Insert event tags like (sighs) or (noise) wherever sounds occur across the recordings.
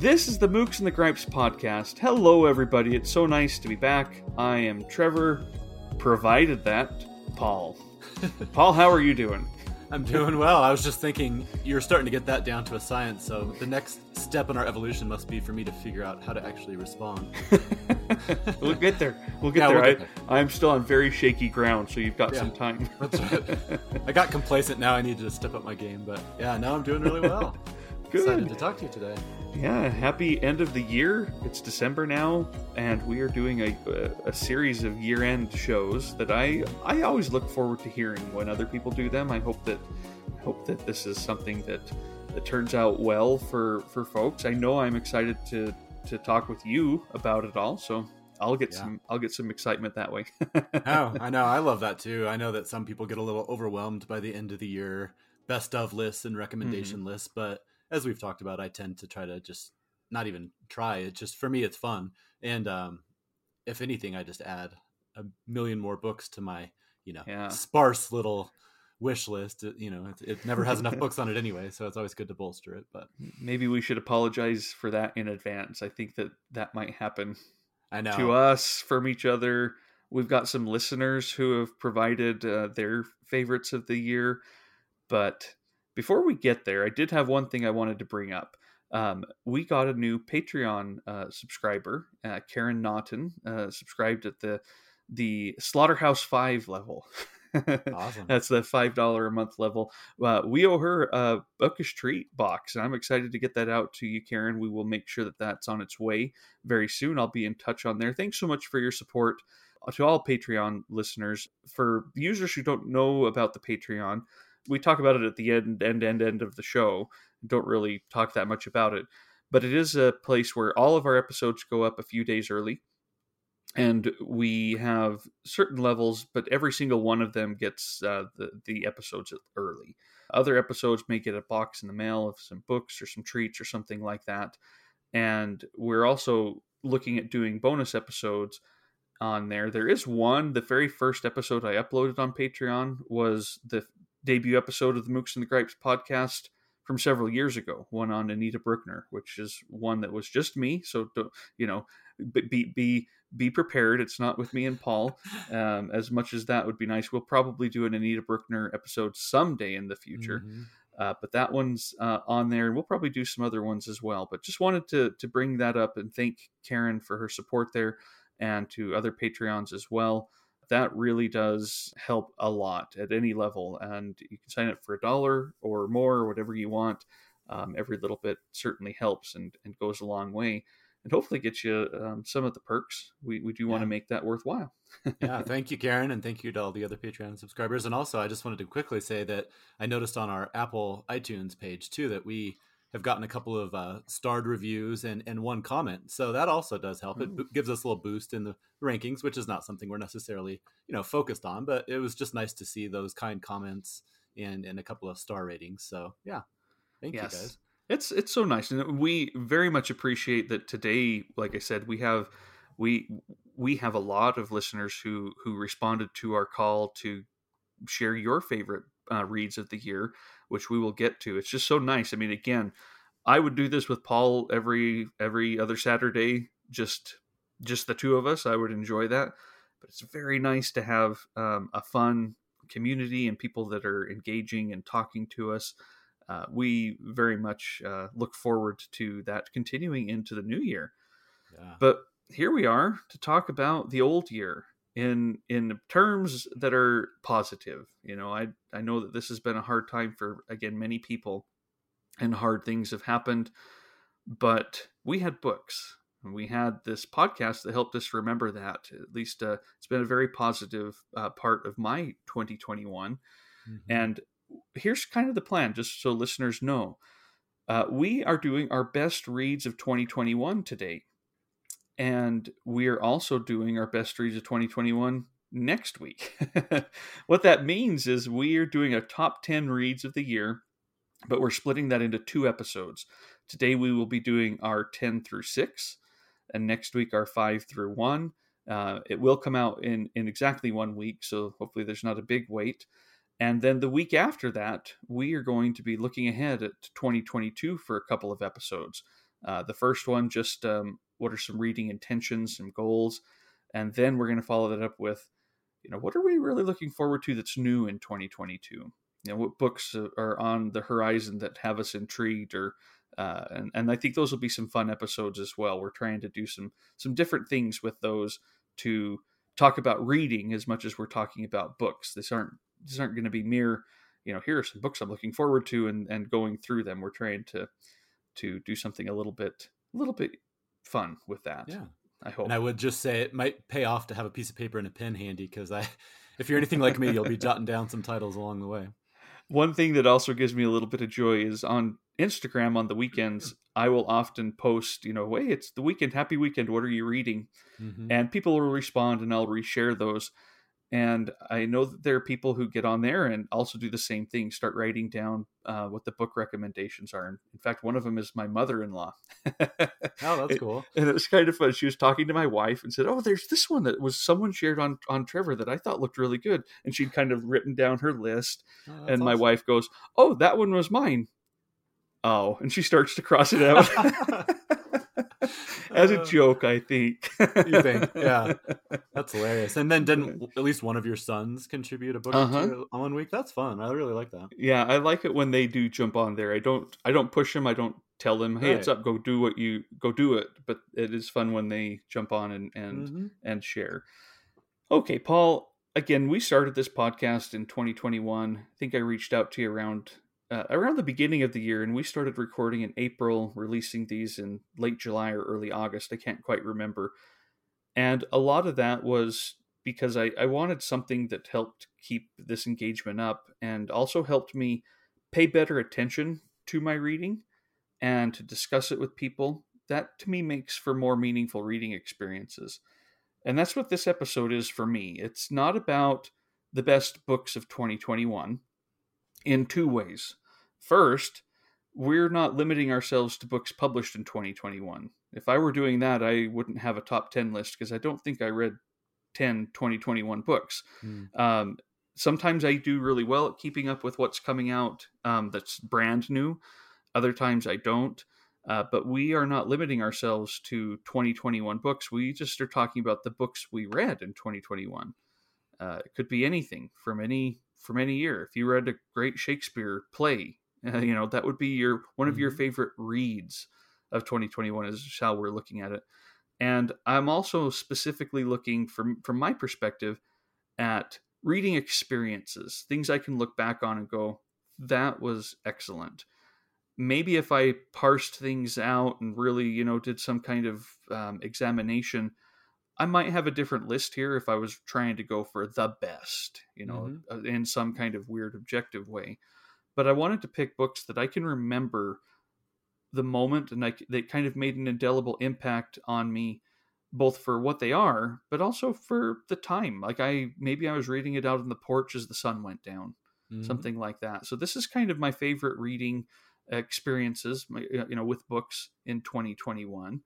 This is the Mookse and the Gripes podcast. Hello, everybody. It's so nice to be back. I am Trevor, provided that Paul. (laughs) Paul, how are you doing? I'm doing well. I was just thinking you're starting to get that down to a science, so the next step in our evolution must be for me to figure out how to actually respond. (laughs) we'll get there. We'll get Yeah, there. we'll I, get there. I'm still on very shaky ground, so you've got Yeah. some time. That's right. (laughs) I got complacent now. I need to step up my game, but yeah, now I'm doing really well. Excited to talk to you today. Yeah, happy end of the year. It's December now, and we are doing a, a, a series of year-end shows that I I always look forward to hearing when other people do them. I hope that I hope that this is something that that turns out well for for folks. I know I'm excited to to talk with you about it all, so I'll get Yeah. some I'll get some excitement that way. (laughs) Oh, I know. I love that too. I know that some people get a little overwhelmed by the end of the year best of lists and mm-hmm. recommendation lists, but as we've talked about, I tend to try to just not even try. It just for me, it's fun, and um, if anything, I just add a million more books to my you know Yeah. sparse little wish list. You know, it, it never has enough (laughs) books on it anyway, so it's always good to bolster it. But Maybe we should apologize for that in advance. I think that that might happen I know to us from each other. We've got some listeners who have provided uh, their favorites of the year. But before we get there, I did have one thing I wanted to bring up. Um, we got a new Patreon uh, subscriber, uh, Karen Naughton, uh, subscribed at the the Slaughterhouse Five level. (laughs) awesome. That's the five dollar a month level. Uh, we owe her a bookish treat box, and I'm excited to get that out to you, Karen. We will make sure that that's on its way very soon. I'll be in touch on there. Thanks so much for your support Uh, to all Patreon listeners. For users who don't know about the Patreon, we talk about it at the end, end, end, end of the show. Don't really talk that much about it, but it is a place where all of our episodes go up a few days early and we have certain levels, but every single one of them gets uh, the the episodes early. Other episodes may get a box in the mail of some books or some treats or something like that. And we're also looking at doing bonus episodes on there. There is one. The very first episode I uploaded on Patreon was the debut episode of the Mookse and the Gripes podcast from several years ago. One on Anita Brookner, which is one that was just me. So don't you know, be be be, prepared. It's not with me and Paul. (laughs) Um, as much as that would be nice, we'll probably do an Anita Brookner episode someday in the future. Mhm. Uh, but that one's uh, on there, and we'll probably do some other ones as well. But just wanted to to bring that up and thank Karen for her support there, and to other Patreons as well. That really does help a lot at any level, and you can sign up for a dollar or more, or whatever you want. Um, every little bit certainly helps and, and goes a long way, and hopefully gets you um, some of the perks. We we do want to make that worthwhile. yeah, (laughs) thank you, Karen, and thank you to all the other Patreon subscribers. And also, I just wanted to quickly say that I noticed on our Apple iTunes page too that we have gotten a couple of uh, starred reviews and, and one comment. So that also does help. It b- gives us a little boost in the rankings, which is not something we're necessarily you know focused on, but it was just nice to see those kind comments and and a couple of star ratings. So yeah, thank you guys. It's it's so nice, and we very much appreciate that today. Like I said, we have we we have a lot of listeners who who responded to our call to share your favorite uh, reads of the year, which we will get to. It's just so nice. I mean, again, I would do this with Paul every every other Saturday, just just the two of us. I would enjoy that, but it's very nice to have um, a fun community and people that are engaging and talking to us uh, we very much uh, look forward to that continuing into the new year. Yeah. But here we are to talk about the old year in in terms that are positive. You know, I I know that this has been a hard time for again many people, and hard things have happened. But we had books. and We had this podcast that helped us remember that. At least uh, it's been a very positive uh, part of my 2021. Mhm. And here's kind of the plan, just so listeners know. Uh, we are doing our best reads of 2021 today. And we are also doing our best reads of 2021 next week. (laughs) what that means is we are doing a top 10 reads of the year, but we're splitting that into two episodes. Today we will be doing our 10 through 6, and next week our 5 through 1. Uh, it will come out in, in exactly one week, so hopefully there's not a big wait. And then the week after that, we are going to be looking ahead at 2022 for a couple of episodes. Uh, the first one, just um, what are some reading intentions and goals, and then we're going to follow that up with, you know, what are we really looking forward to that's new in 2022? You know, what books are on the horizon that have us intrigued, or uh, and and I think those will be some fun episodes as well. We're trying to do some some different things with those to talk about reading as much as we're talking about books. These aren't these aren't going to be mere, you know, here are some books I'm looking forward to and and going through them. We're trying to to do something a little bit a little bit fun with that. Yeah. I hope. And I would just say it might pay off to have a piece of paper and a pen handy because I, if you're anything like me, you'll be jotting down some titles along the way. One thing that also gives me a little bit of joy is on Instagram on the weekends, I will often post, you know, hey, it's the weekend, happy weekend. What are you reading? Mm-hmm. And people will respond and I'll reshare those. And I know that there are people who get on there and also do the same thing, start writing down uh, what the book recommendations are. And in fact, one of them is my mother in law. (laughs) oh, that's cool. And it was kind of fun. She was talking to my wife and said, Oh, there's this one that was someone shared on, on Trevor that I thought looked really good. And she'd kind of written down her list. Oh, and awesome. my wife goes, Oh, that one was mine. Oh, and she starts to cross it out. (laughs) (laughs) as a uh, joke, I think. you think? Yeah, that's (laughs) hilarious. And then didn't at least one of your sons contribute a book uh-huh. on one week? That's fun. I really like that. Yeah, I like it when they do jump on there. I don't. I don't push them. I don't tell them, "Hey, right. it's up. Go do what you go do it." But it is fun when they jump on and and mm-hmm. and share. Okay, Paul. Again, we started this podcast in 2021. I think I reached out to you around uh, around the beginning of the year, and we started recording in April, releasing these in late July or early August. I can't quite remember. And a lot of that was because I, I wanted something that helped keep this engagement up and also helped me pay better attention to my reading and to discuss it with people. That to me makes for more meaningful reading experiences. And that's what this episode is for me. It's not about the best books of 2021 in two ways. First, we're not limiting ourselves to books published in 2021. If I were doing that, I wouldn't have a top 10 list because I don't think I read 10 2021 books. Mm. Um, sometimes I do really well at keeping up with what's coming out um, that's brand new. Other times I don't. Uh, but we are not limiting ourselves to 2021 books. We just are talking about the books we read in 2021. Uh, it could be anything from any from any year. If you read a great Shakespeare play, uh, (laughs) you know that would be your one of your mm-hmm. favorite reads of 2021 is how we're looking at it. And I'm also specifically looking from from my perspective at reading experiences, things I can look back on and go, that was excellent. Maybe if I parsed things out and really, you know, did some kind of um, examination, I might have a different list here if I was trying to go for the best, you know, mm-hmm. Uh, in some kind of weird objective way. But I wanted to pick books that I can remember the moment and I, they kind of made an indelible impact on me both for what they are but also for the time like i maybe i was reading it out on the porch as the sun went down mm-hmm. something like that so this is kind of my favorite reading experiences you know with books in 2021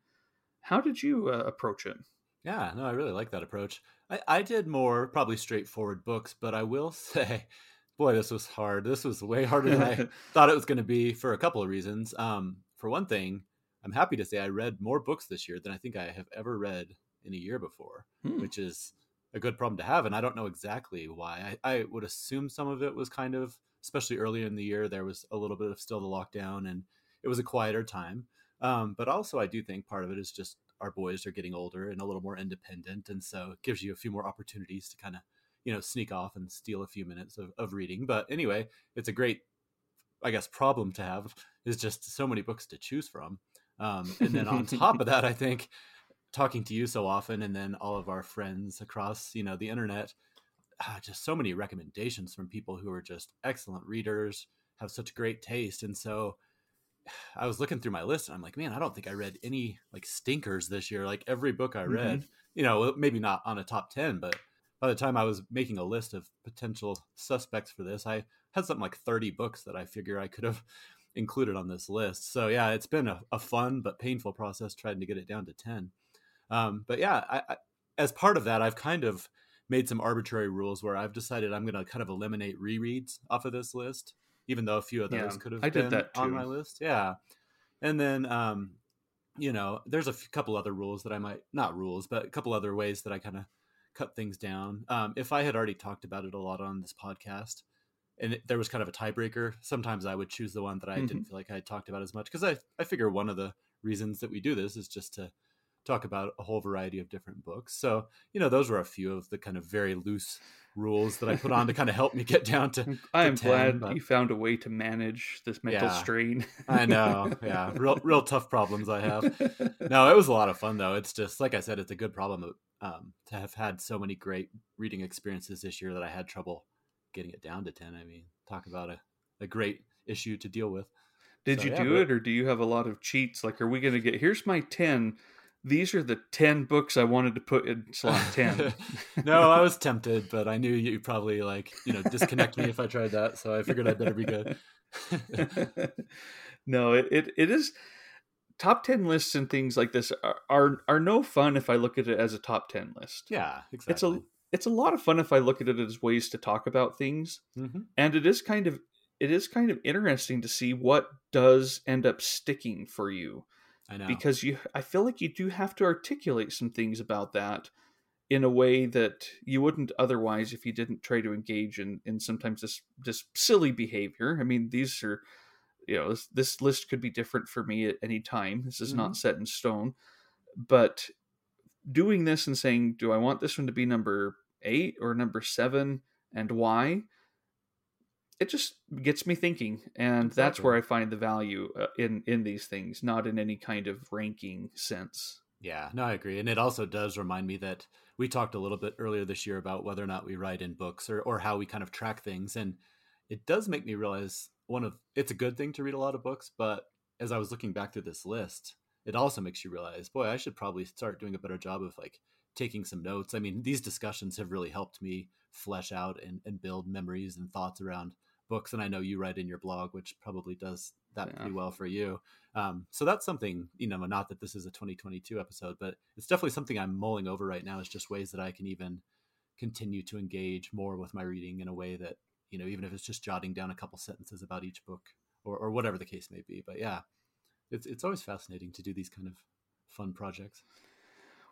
how did you uh, approach it yeah, no, I really like that approach. I, I did more probably straightforward books, but I will (laughs) say, boy, this was hard. This was way harder than I (laughs) thought it was going to be for a couple of reasons. Um, for one thing, I'm happy to say I read more books this year than I think I have ever read in a year before, hmm. which is a good problem to have. And I don't know exactly why. I, I would assume some of it was kind of, especially earlier in the year, there was a little bit of still the lockdown and it was a quieter time. Um, but also, I do think part of it is just our boys are getting older and a little more independent, and so it gives you a few more opportunities to kind of you know sneak off and steal a few minutes of, of reading. But anyway, it's a great, I guess, problem to have is just so many books to choose from. Um, and then on top of (laughs) that, I think talking to you so often, and then all of our friends across you know the internet, ah, just so many recommendations from people who are just excellent readers, have such great taste, and so (sighs) I was looking through my list and I'm like, man, I don't think I read any like stinkers this year. Like every book I read, mm-hmm. you know, maybe not on a top 10, but by the time I was making a list of potential suspects for this, I had something like 30 books that I figure I could have (laughs) included on this list. So yeah, it's been a, a fun but painful process trying to get it down to 10. Um, but yeah, I, I, as part of that, I've kind of made some arbitrary rules where I've decided I'm going to kind of eliminate rereads off of this list even though a few of those yeah, could have I been on my list. Yeah. And then um, you know, there's a f- couple other rules that I might not rules, but a couple other ways that I kind of cut things down. Um, if I had already talked about it a lot on this podcast, and it, there was kind of a tiebreaker, sometimes I would choose the one that I Mhm. didn't feel like I talked about as much because I I figure one of the reasons that we do this is just to talk about a whole variety of different books. So you know, those were a few of the kind of very loose rules that I put on to kind of help me get down to. (laughs) I am glad but- you found a way to manage this mental Yeah. strain. I know, (laughs) yeah, real real tough problems I have. no, it was a lot of fun though. It's just like I said, it's a good problem um, to have had so many great reading experiences this year that I had trouble getting it down to ten. I mean, talk about a, a great issue to deal with. Did So, you yeah, do but- it, or do you have a lot of cheats? Like, are we going to get? Here's my ten. These are the ten books I wanted to put in slot ten. (laughs) no, I was tempted, but I knew you'd probably like you know disconnect me if I tried that, so I figured I better be good. (laughs) no, it, it it is top ten lists and things like this are, are are no fun if I look at it as a top ten list. yeah, exactly. It's a it's a lot of fun if I look at it as ways to talk about things, hmm and it is kind of it is kind of interesting to see what does end up sticking for you I know because you I feel like you do have to articulate some things about that in a way that you wouldn't otherwise if you didn't try to engage in in sometimes this this silly behavior. I mean, these are you know this, this list could be different for me at any time. This is not set in stone, but doing this and saying, do I want this one to be number eight or number seven, and why? It just gets me thinking, and that's where I find the value uh, in in these things, not in any kind of ranking sense. Yeah, no, I agree. And it also does remind me that we talked a little bit earlier this year about whether or not we write in books or, or how we kind of track things. And it does make me realize one of it's a good thing to read a lot of books, but as I was looking back through this list, it also makes you realize, boy, I should probably start doing a better job of like taking some notes. I mean, these discussions have really helped me flesh out and, and build memories and thoughts around books. And I know you write in your blog, which probably does that Yeah. pretty well for you. Um, so that's something, you know, not that this is a 2022 episode, but it's definitely something I'm mulling over right now is just ways that I can even continue to engage more with my reading in a way that, you know, even if it's just jotting down a couple sentences about each book or, or whatever the case may be. But yeah, it's, it's always fascinating to do these kind of fun projects.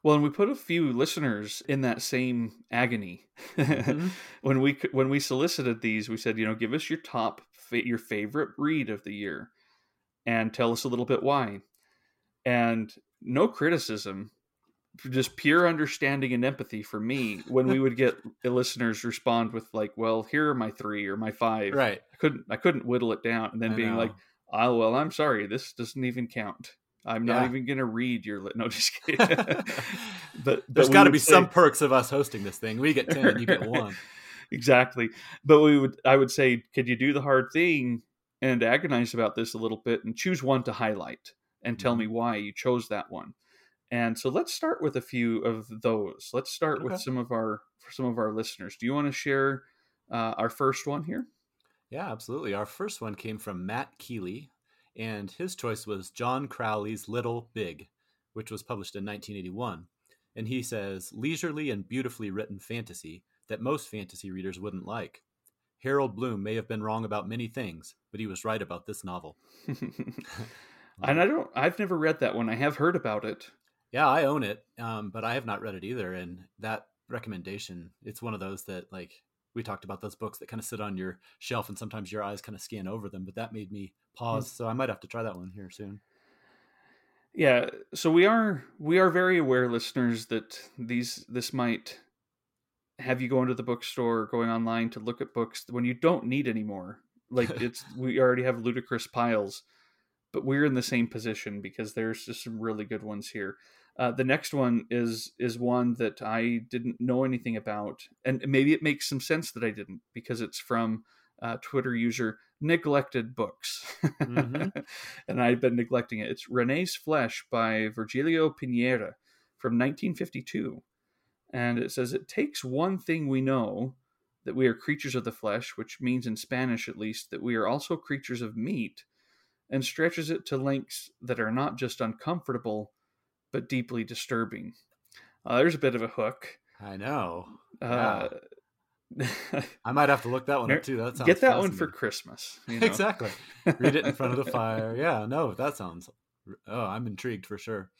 Well, and we put a few listeners in that same agony Mhm. (laughs) when we when we solicited these. We said, you know, give us your top your favorite read of the year, and tell us a little bit why. And no criticism, just pure understanding and empathy for me when we would get listeners respond with like, "Well, here are my three or my five. Right. I couldn't I couldn't whittle it down, and then I being know. like, "Oh well, I'm sorry, this doesn't even count. I'm not even gonna read your li-. no, just (laughs) kidding." but there's got to be say- some perks of us hosting this thing. We get 10, and you get (laughs) one. exactly. But we would I would say, could you do the hard thing and agonize about this a little bit and choose one to highlight and tell Mm-hmm. me why you chose that one. And so let's start with a few of those. Let's start with some of our some of our listeners. Do you want to share uh, our first one here? Yeah, absolutely. Our first one came from Matt Keeley, and his choice was John Crowley's Little Big, which was published in 1981. And he says, leisurely and beautifully written fantasy that most fantasy readers wouldn't like. Harold Bloom may have been wrong about many things, but he was right about this novel. (laughs) (laughs) and I don't I've never read that one. I have heard about it. Yeah, I own it, um, but I have not read it either. And that recommendation, it's one of those that, like, we talked about those books that kind of sit on your shelf and sometimes your eyes kind of scan over them, but that made me pause. So I might have to try that one here soon. Yeah, so we are we are very aware listeners that these this might have you going to the bookstore, going online to look at books when you don't need anymore. Like (laughs) it's we already have ludicrous piles, but we're in the same position because there's just some really good ones here. Uh, the next one is is one that I didn't know anything about, and maybe it makes some sense that I didn't because it's from uh, Twitter user neglected books, Mhm. (laughs) and I've been neglecting it. It's René's Flesh by Virgilio Pinera from 1952, and it says it takes one thing we know that we are creatures of the flesh, which means in Spanish at least that we are also creatures of meat, and stretches it to lengths that are not just uncomfortable but deeply disturbing. Uh, there's a bit of a hook. I know. Uh, (laughs) I might have to look that one up too. That sounds Get that one for. Christmas. (laughs) you know? Exactly. Read it in front of the fire. Yeah, no, that sounds Oh, I'm intrigued for sure.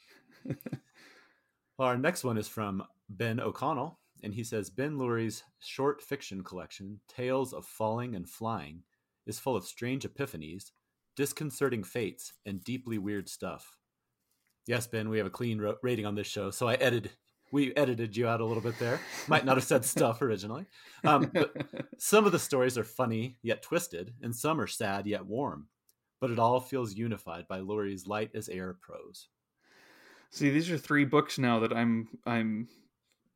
(laughs) our next one is from Ben O'Connell, and he says Ben Loory's short fiction collection, Tales of Falling and Flying, is full of strange epiphanies, disconcerting fates, and deeply weird stuff. Yes, Ben, we have a clean ro- rating on this show, so I edited we edited you out a little bit there. Might not have said stuff originally. Um, but (laughs) some of the stories are funny yet twisted, and some are sad yet warm. But it all feels unified by Loory's light as air prose. See, these are three books now that I'm I'm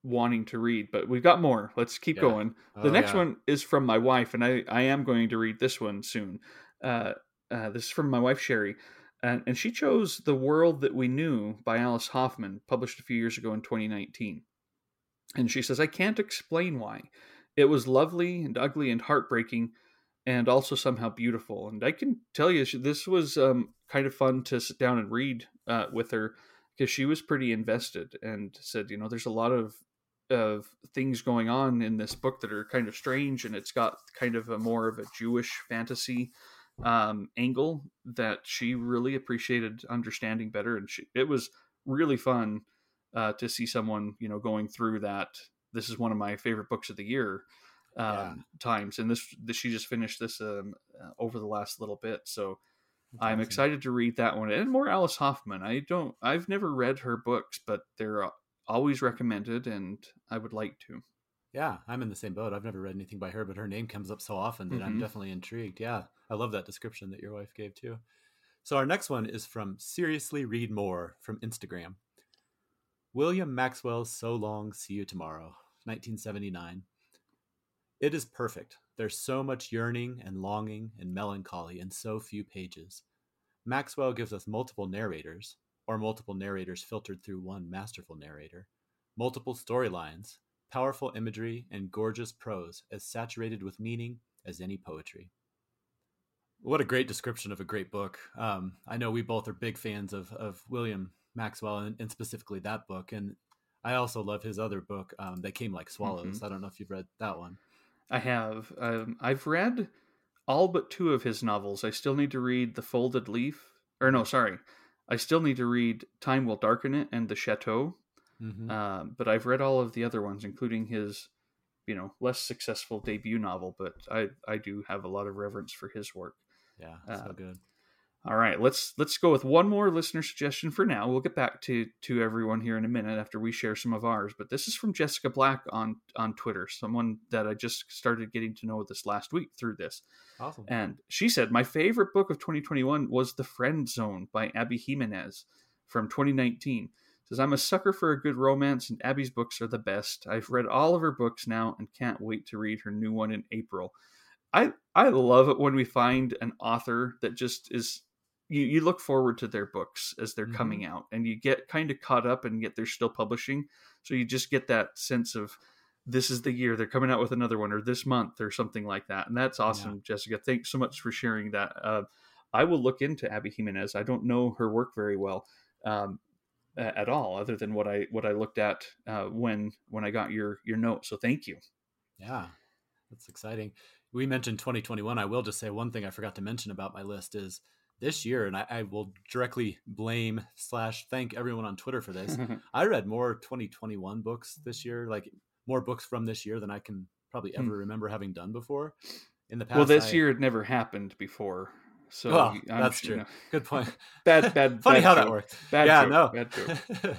wanting to read, but we've got more. Let's keep Yeah. going. The Oh, next yeah. one is from my wife, and I I am going to read this one soon. Uh, uh, this is from my wife Sherry, and and she chose "The World That We Knew" by Alice Hoffman, published a few years ago in 2019. And she says, "I can't explain why. It was lovely and ugly and heartbreaking." And also somehow beautiful, and I can tell you, this was um, kind of fun to sit down and read uh, with her because she was pretty invested and said, you know, there's a lot of of things going on in this book that are kind of strange, and it's got kind of a more of a Jewish fantasy um, angle that she really appreciated understanding better, and she, it was really fun uh, to see someone, you know, going through that. This is one of my favorite books of the year um, Yeah. times, and this, this she just finished this um, uh, over the last little bit, so. That's I'm awesome. excited to read that one and more Alice Hoffman. I don't I've never read her books, but they're always recommended and I would like to. Yeah, I'm in the same boat. I've never read anything by her, but her name comes up so often that I'm Mhm. definitely intrigued. Yeah, I love that description that your wife gave too. So our next one is from Seriously Read More from Instagram. William Maxwell's So Long, See You Tomorrow, 1979. It is perfect. There's so much yearning and longing and melancholy in so few pages. Maxwell gives us multiple narrators, or multiple narrators filtered through one masterful narrator, multiple storylines, powerful imagery, and gorgeous prose as saturated with meaning as any poetry. What a great description of a great book. Um, I know we both are big fans of, of William Maxwell and, and specifically that book. And I also love his other book, um, They Came Like Swallows. I don't know if you've read that one. I have um, I've read all but two of his novels. I still need to read The Folded Leaf or no, sorry. I still need to read Time Will Darken It and The Chateau. Mm-hmm. Um, but I've read all of the other ones, including his, you know, less successful debut novel. But I, I do have a lot of reverence for his work. Yeah, uh, so good. All right, let's let's go with one more listener suggestion for now. We'll get back to to everyone here in a minute after we share some of ours. But this is from Jessica Black on on Twitter, someone that I just started getting to know this last week through this. Awesome. And she said, My favorite book of 2021 was The Friend Zone by Abby Jimenez from 2019. Says, I'm a sucker for a good romance, and Abby's books are the best. I've read all of her books now and can't wait to read her new one in April. I, I love it when we find an author that just is. You, you look forward to their books as they're Mhm. coming out, and you get kind of caught up, and yet they're still publishing. So you just get that sense of this is the year they're coming out with another one or this month or something like that and that's awesome jessica thanks so much for sharing that uh, i will look into abby jimenez i don't know her work very well um, at all other than what i what i looked at uh, when when i got your your note so thank you Yeah, that's exciting. We mentioned 2021. I will just say one thing I forgot to mention about my list is this year, and I, I will directly blame slash thank everyone on Twitter for this. (laughs) I read more 2021 books this year, like more books from this year than I can probably ever Hmm. remember having done before. In the past, well this I- year it never happened before so Well, I'm that's true. Good point. (laughs) bad bad (laughs) funny bad how that works. bad yeah, joke, no, bad joke.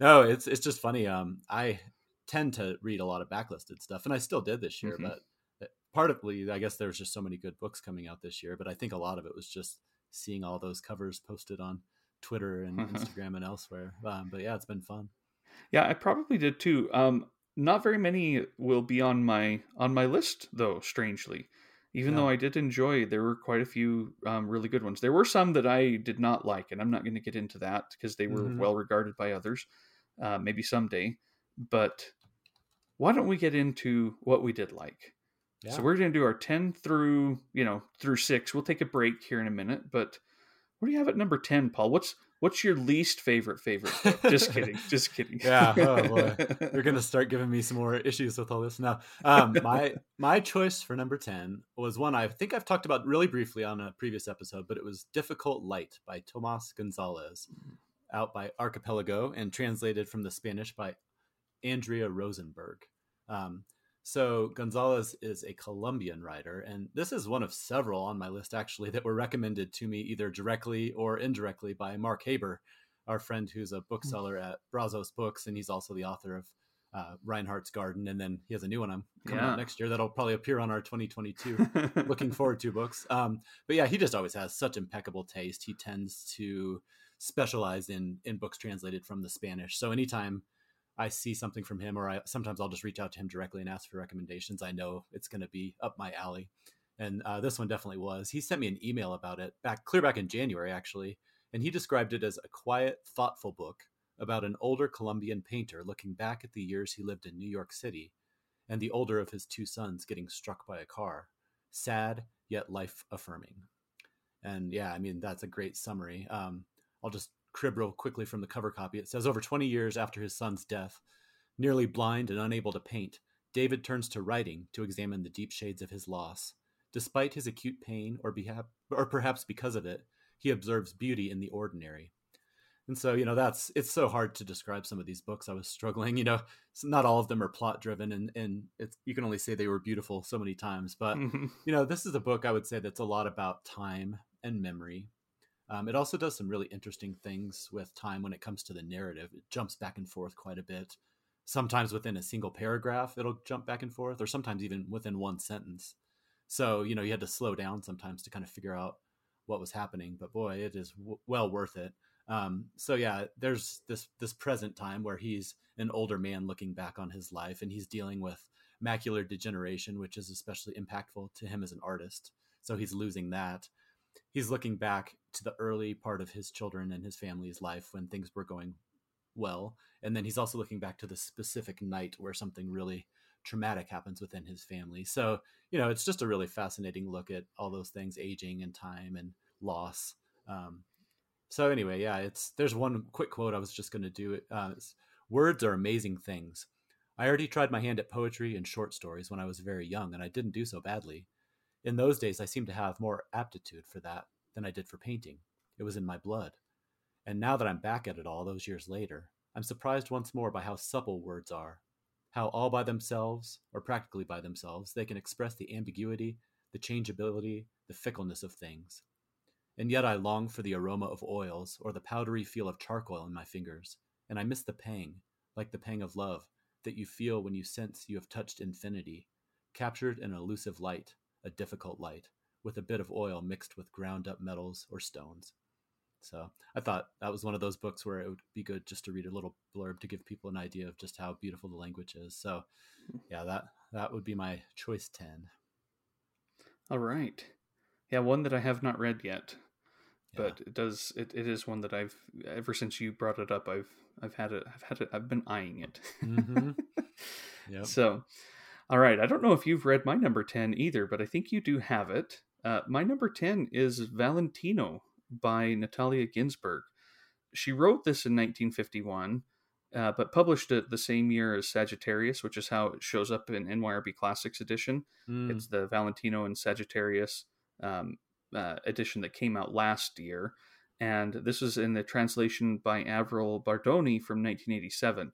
no, it's it's just funny. Um, I tend to read a lot of backlisted stuff, and I still did this year. Mhm. But partly, I guess there was just so many good books coming out this year. But I think a lot of it was just seeing all those covers posted on Twitter and Instagram and elsewhere. Um, but yeah, it's been fun. Yeah, I probably did too. Um, not very many will be on my on my list though. Strangely, even Yeah. though I did enjoy, there were quite a few um, really good ones. There were some that I did not like, and I'm not going to get into that because they were Mhm. well regarded by others. Uh, maybe someday, but why don't we get into what we did like? Yeah. So we're going to do our ten through you know through six. We'll take a break here in a minute, but what do you have at number ten, Paul? What's What's your least favorite favorite book? Just (laughs) kidding. Just kidding. yeah. Oh boy, (laughs) you're gonna start giving me some more issues with all this now. Um, (laughs) my my choice for number ten was one I think I've talked about really briefly on a previous episode, but it was "Difficult Light" by Tomas Gonzalez, out by Archipelago and translated from the Spanish by Andrea Rosenberg. Um, so Gonzalez is a Colombian writer, and this is one of several on my list actually that were recommended to me either directly or indirectly by Mark Haber, our friend who's a bookseller at Brazos Books, and he's also the author of uh, Reinhardt's Garden, and then he has a new one I'm coming yeah. out next year that'll probably appear on our 2022. (laughs) Looking forward to books. Um, but yeah, he just always has such impeccable taste. He tends to specialize in in books translated from the Spanish. So anytime I see something from him, or I sometimes I'll just reach out to him directly and ask for recommendations. I know it's going to be up my alley, and uh, this one definitely was. He sent me an email about it back clear back in January actually, and he described it as a quiet, thoughtful book about an older Colombian painter looking back at the years he lived in New York City, and the older of his two sons getting struck by a car. Sad yet life affirming. And yeah, I mean that's a great summary. Um, I'll just crib real quickly from the cover copy. It says over 20 years after his son's death, nearly blind and unable to paint, David turns to writing to examine the deep shades of his loss. Despite his acute pain, or, behap- or perhaps because of it, he observes beauty in the ordinary. And so, you know, that's it's so hard to describe some of these books. I was struggling, you know, not all of them are plot driven, and and it's you can only say they were beautiful so many times. But mm-hmm. (laughs) you know, this is a book I would say that's a lot about time and memory um, it also does some really interesting things with time when it comes to the narrative. It jumps back and forth quite a bit. Sometimes within a single paragraph, it'll jump back and forth, or sometimes even within one sentence. So, you know, you had to slow down sometimes to kind of figure out what was happening. But boy, it is w- well worth it. Um, so yeah, there's this this present time where he's an older man looking back on his life, and he's dealing with macular degeneration, which is especially impactful to him as an artist. So he's losing that he's looking back to the early part of his children and his family's life when things were going well. And then he's also looking back to the specific night where something really traumatic happens within his family. So you know it's just a really fascinating look at all those things aging and time and loss. Um, so anyway yeah it's there's one quick quote i was just going to do uh, words are amazing things. I already tried my hand at poetry and short stories when i was very young and i didn't do so badly. In those days, I seemed to have more aptitude for that than I did for painting. It was in my blood. And now that I'm back at it all those years later, I'm surprised once more by how supple words are. How all by themselves, or practically by themselves, they can express the ambiguity, the changeability, the fickleness of things. And yet I long for the aroma of oils or the powdery feel of charcoal in my fingers, and I miss the pang, like the pang of love, that you feel when you sense you have touched infinity, captured in an elusive light, a difficult light, with a bit of oil mixed with ground up metals or stones. So I thought that was one of those books where it would be good just to read a little blurb to give people an idea of just how beautiful the language is. So yeah, that that would be my choice ten. All right. Yeah, one that I have not read yet. But it does it, it is one that I've ever since you brought it up I've I've had it I've had it I've been eyeing it. Mm-hmm. (laughs) yep. So all right. I don't know if you've read my number 10 either, but I think you do have it. Uh, my number 10 is Valentino by Natalia Ginzburg. She wrote this in 1951, uh, but published it the same year as Sagittarius, which is how it shows up in NYRB Classics edition. Mm. It's the Valentino and Sagittarius um, uh, edition that came out last year. And this is in the translation by Avril Bardoni from 1987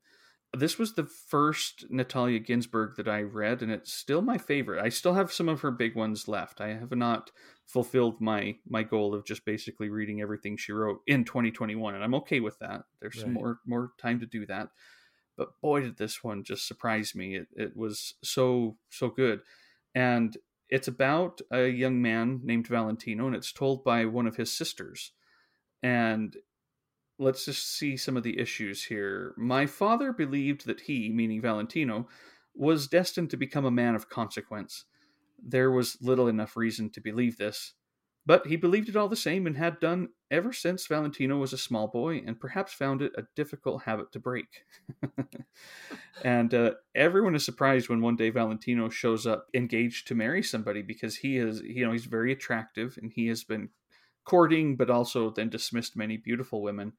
this was the first Natalia Ginzburg that I read, and it's still my favorite. I still have some of her big ones left. I have not fulfilled my my goal of just basically reading everything she wrote in 2021, and I'm okay with that. There's right. more more time to do that. But boy, did this one just surprise me! It it was so so good, and it's about a young man named Valentino, and it's told by one of his sisters. And let's just see some of the issues here. My father believed that he, meaning Valentino, was destined to become a man of consequence. There was little enough reason to believe this, but he believed it all the same and had done ever since Valentino was a small boy, and perhaps found it a difficult habit to break. (laughs) and uh, everyone is surprised when one day Valentino shows up engaged to marry somebody because he is, you know, he's very attractive and he has been courting, but also then dismissed many beautiful women.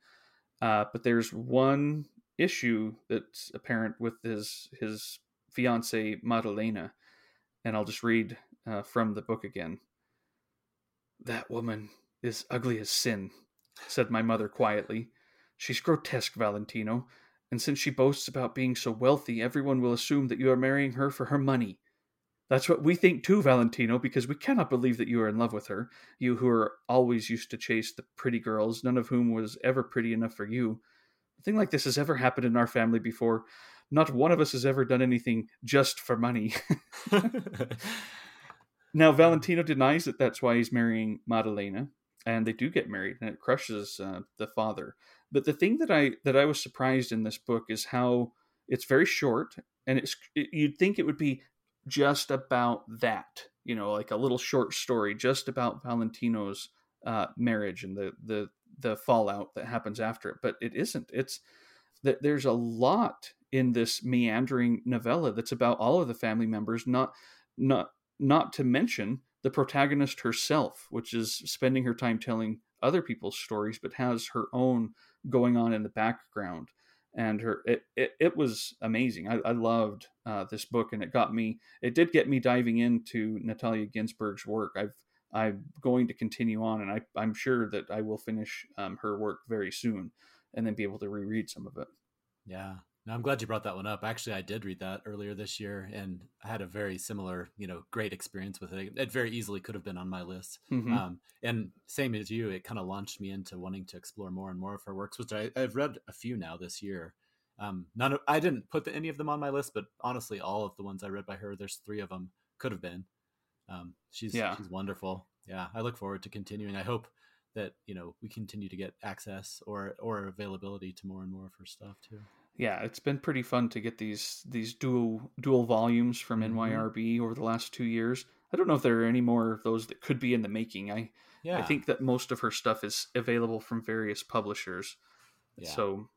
Uh, but there's one issue that's apparent with his his fiancee Maddalena, and I'll just read uh, from the book again. That woman is ugly as sin, said my mother quietly. She's grotesque, Valentino, and since she boasts about being so wealthy, everyone will assume that you are marrying her for her money. That's what we think too, Valentino, because we cannot believe that you are in love with her, you who are always used to chase the pretty girls, none of whom was ever pretty enough for you. Nothing like this has ever happened in our family before. Not one of us has ever done anything just for money. (laughs) (laughs) now, Valentino denies that that's why he's marrying Maddalena, and they do get married, and it crushes uh, the father. But the thing that I that I was surprised in this book is how it's very short, and it's it, you'd think it would be just about that, you know, like a little short story just about Valentino's uh, marriage and the the the fallout that happens after it. But it isn't. It's that there's a lot in this meandering novella that's about all of the family members, not not not to mention the protagonist herself, which is spending her time telling other people's stories, but has her own going on in the background. And her, it, it, it was amazing. I, I loved uh, this book, and it got me. It did get me diving into Natalia Ginzburg's work. I've I'm going to continue on, and I, I'm sure that I will finish um, her work very soon, and then be able to reread some of it. Yeah, now, I'm glad you brought that one up. Actually, I did read that earlier this year, and I had a very similar, you know, great experience with it. It very easily could have been on my list. Mm-hmm. Um, and same as you, it kind of launched me into wanting to explore more and more of her works, which I, have read a few now this year. Um, none of, I didn't put the, any of them on my list, but honestly, all of the ones I read by her, there's three of them could have been. Um, she's yeah. she's wonderful. Yeah, I look forward to continuing. I hope that you know we continue to get access or or availability to more and more of her stuff too yeah, it's been pretty fun to get these these dual dual volumes from mm-hmm. NYRB over the last two years. I don't know if there are any more of those that could be in the making. I yeah. I think that most of her stuff is available from various publishers. Yeah. So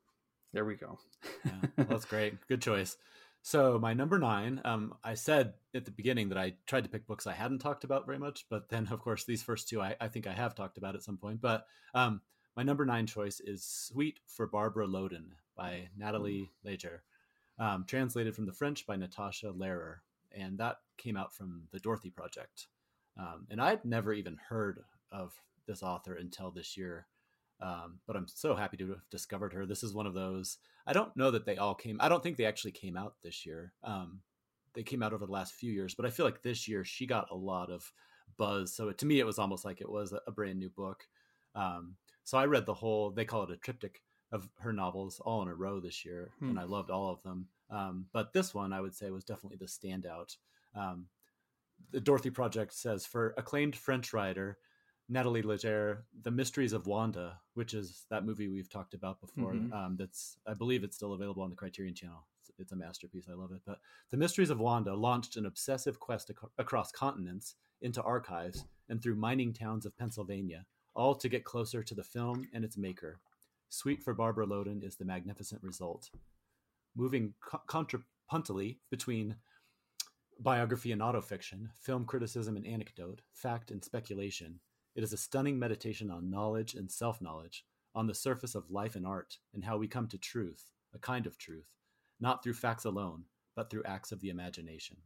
there we go. yeah, well, that's great. Good choice. So my number nine, um, I said at the beginning that I tried to pick books I hadn't talked about very much, but then of course these first two I, I think I have talked about at some point. But um, my number nine choice is Suite for Barbara Loden by Nathalie Leger, um, translated from the French by Natasha Lehrer. And that came out from the Dorothy Project. Um, and I'd never even heard of this author until this year. Um, but I'm so happy to have discovered her. This is one of those. I don't know that they all came. I don't think they actually came out this year. Um, they came out over the last few years, but I feel like this year she got a lot of buzz. So to me, it was almost like it was a, brand new book. Um, so I read the whole. They call it a triptych of her novels all in a row this year, hmm. and I loved all of them. Um, but this one, I would say, was definitely the standout. Um, the Dorothy Project says for acclaimed French writer Nathalie Leger, The Mysteries of Wanda, which is that movie we've talked about before. Mm-hmm. Um, that's I believe it's still available on the Criterion Channel. It's, it's, a masterpiece. I love it. But The Mysteries of Wanda launched an obsessive quest ac- across continents, into archives, and through mining towns of Pennsylvania, all to get closer to the film and its maker. Suite for Barbara Loden is the magnificent result. Moving co- contrapuntally between biography and autofiction, film criticism and anecdote, fact and speculation, it is a stunning meditation on knowledge and self knowledge, on the surface of life and art, and how we come to truth, a kind of truth, not through facts alone, but through acts of the imagination.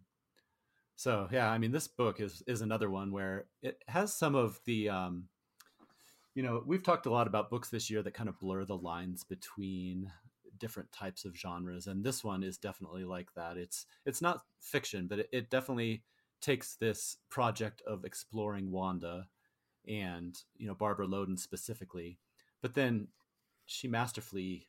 So yeah, I mean, this book is is another one where it has some of the um, you know, we've talked a lot about books this year that kind of blur the lines between different types of genres, and this one is definitely like that. It's it's not fiction, but it, it definitely takes this project of exploring Wanda and you know Barbara Loden specifically, but then she masterfully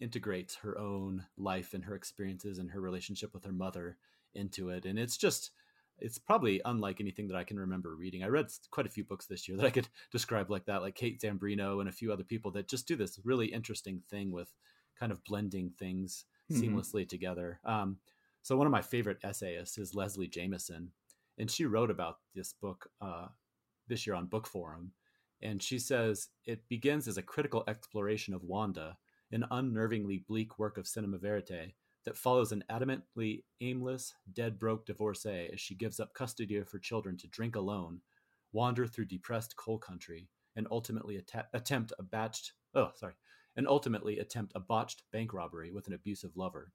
integrates her own life and her experiences and her relationship with her mother into it, and it's just it's probably unlike anything that I can remember reading. I read quite a few books this year that I could (laughs) describe like that, like Kate Zambreno and a few other people that just do this really interesting thing with kind of blending things mm-hmm. seamlessly together. Um, so one of my favorite essayists is Leslie Jamison, and she wrote about this book uh, this year on Bookforum, and she says it begins as a critical exploration of Wanda, an unnervingly bleak work of cinema verite that follows an adamantly aimless, dead broke divorcee as she gives up custody of her children to drink alone, wander through depressed coal country, and ultimately att- attempt a batched oh sorry and ultimately attempt a botched bank robbery with an abusive lover.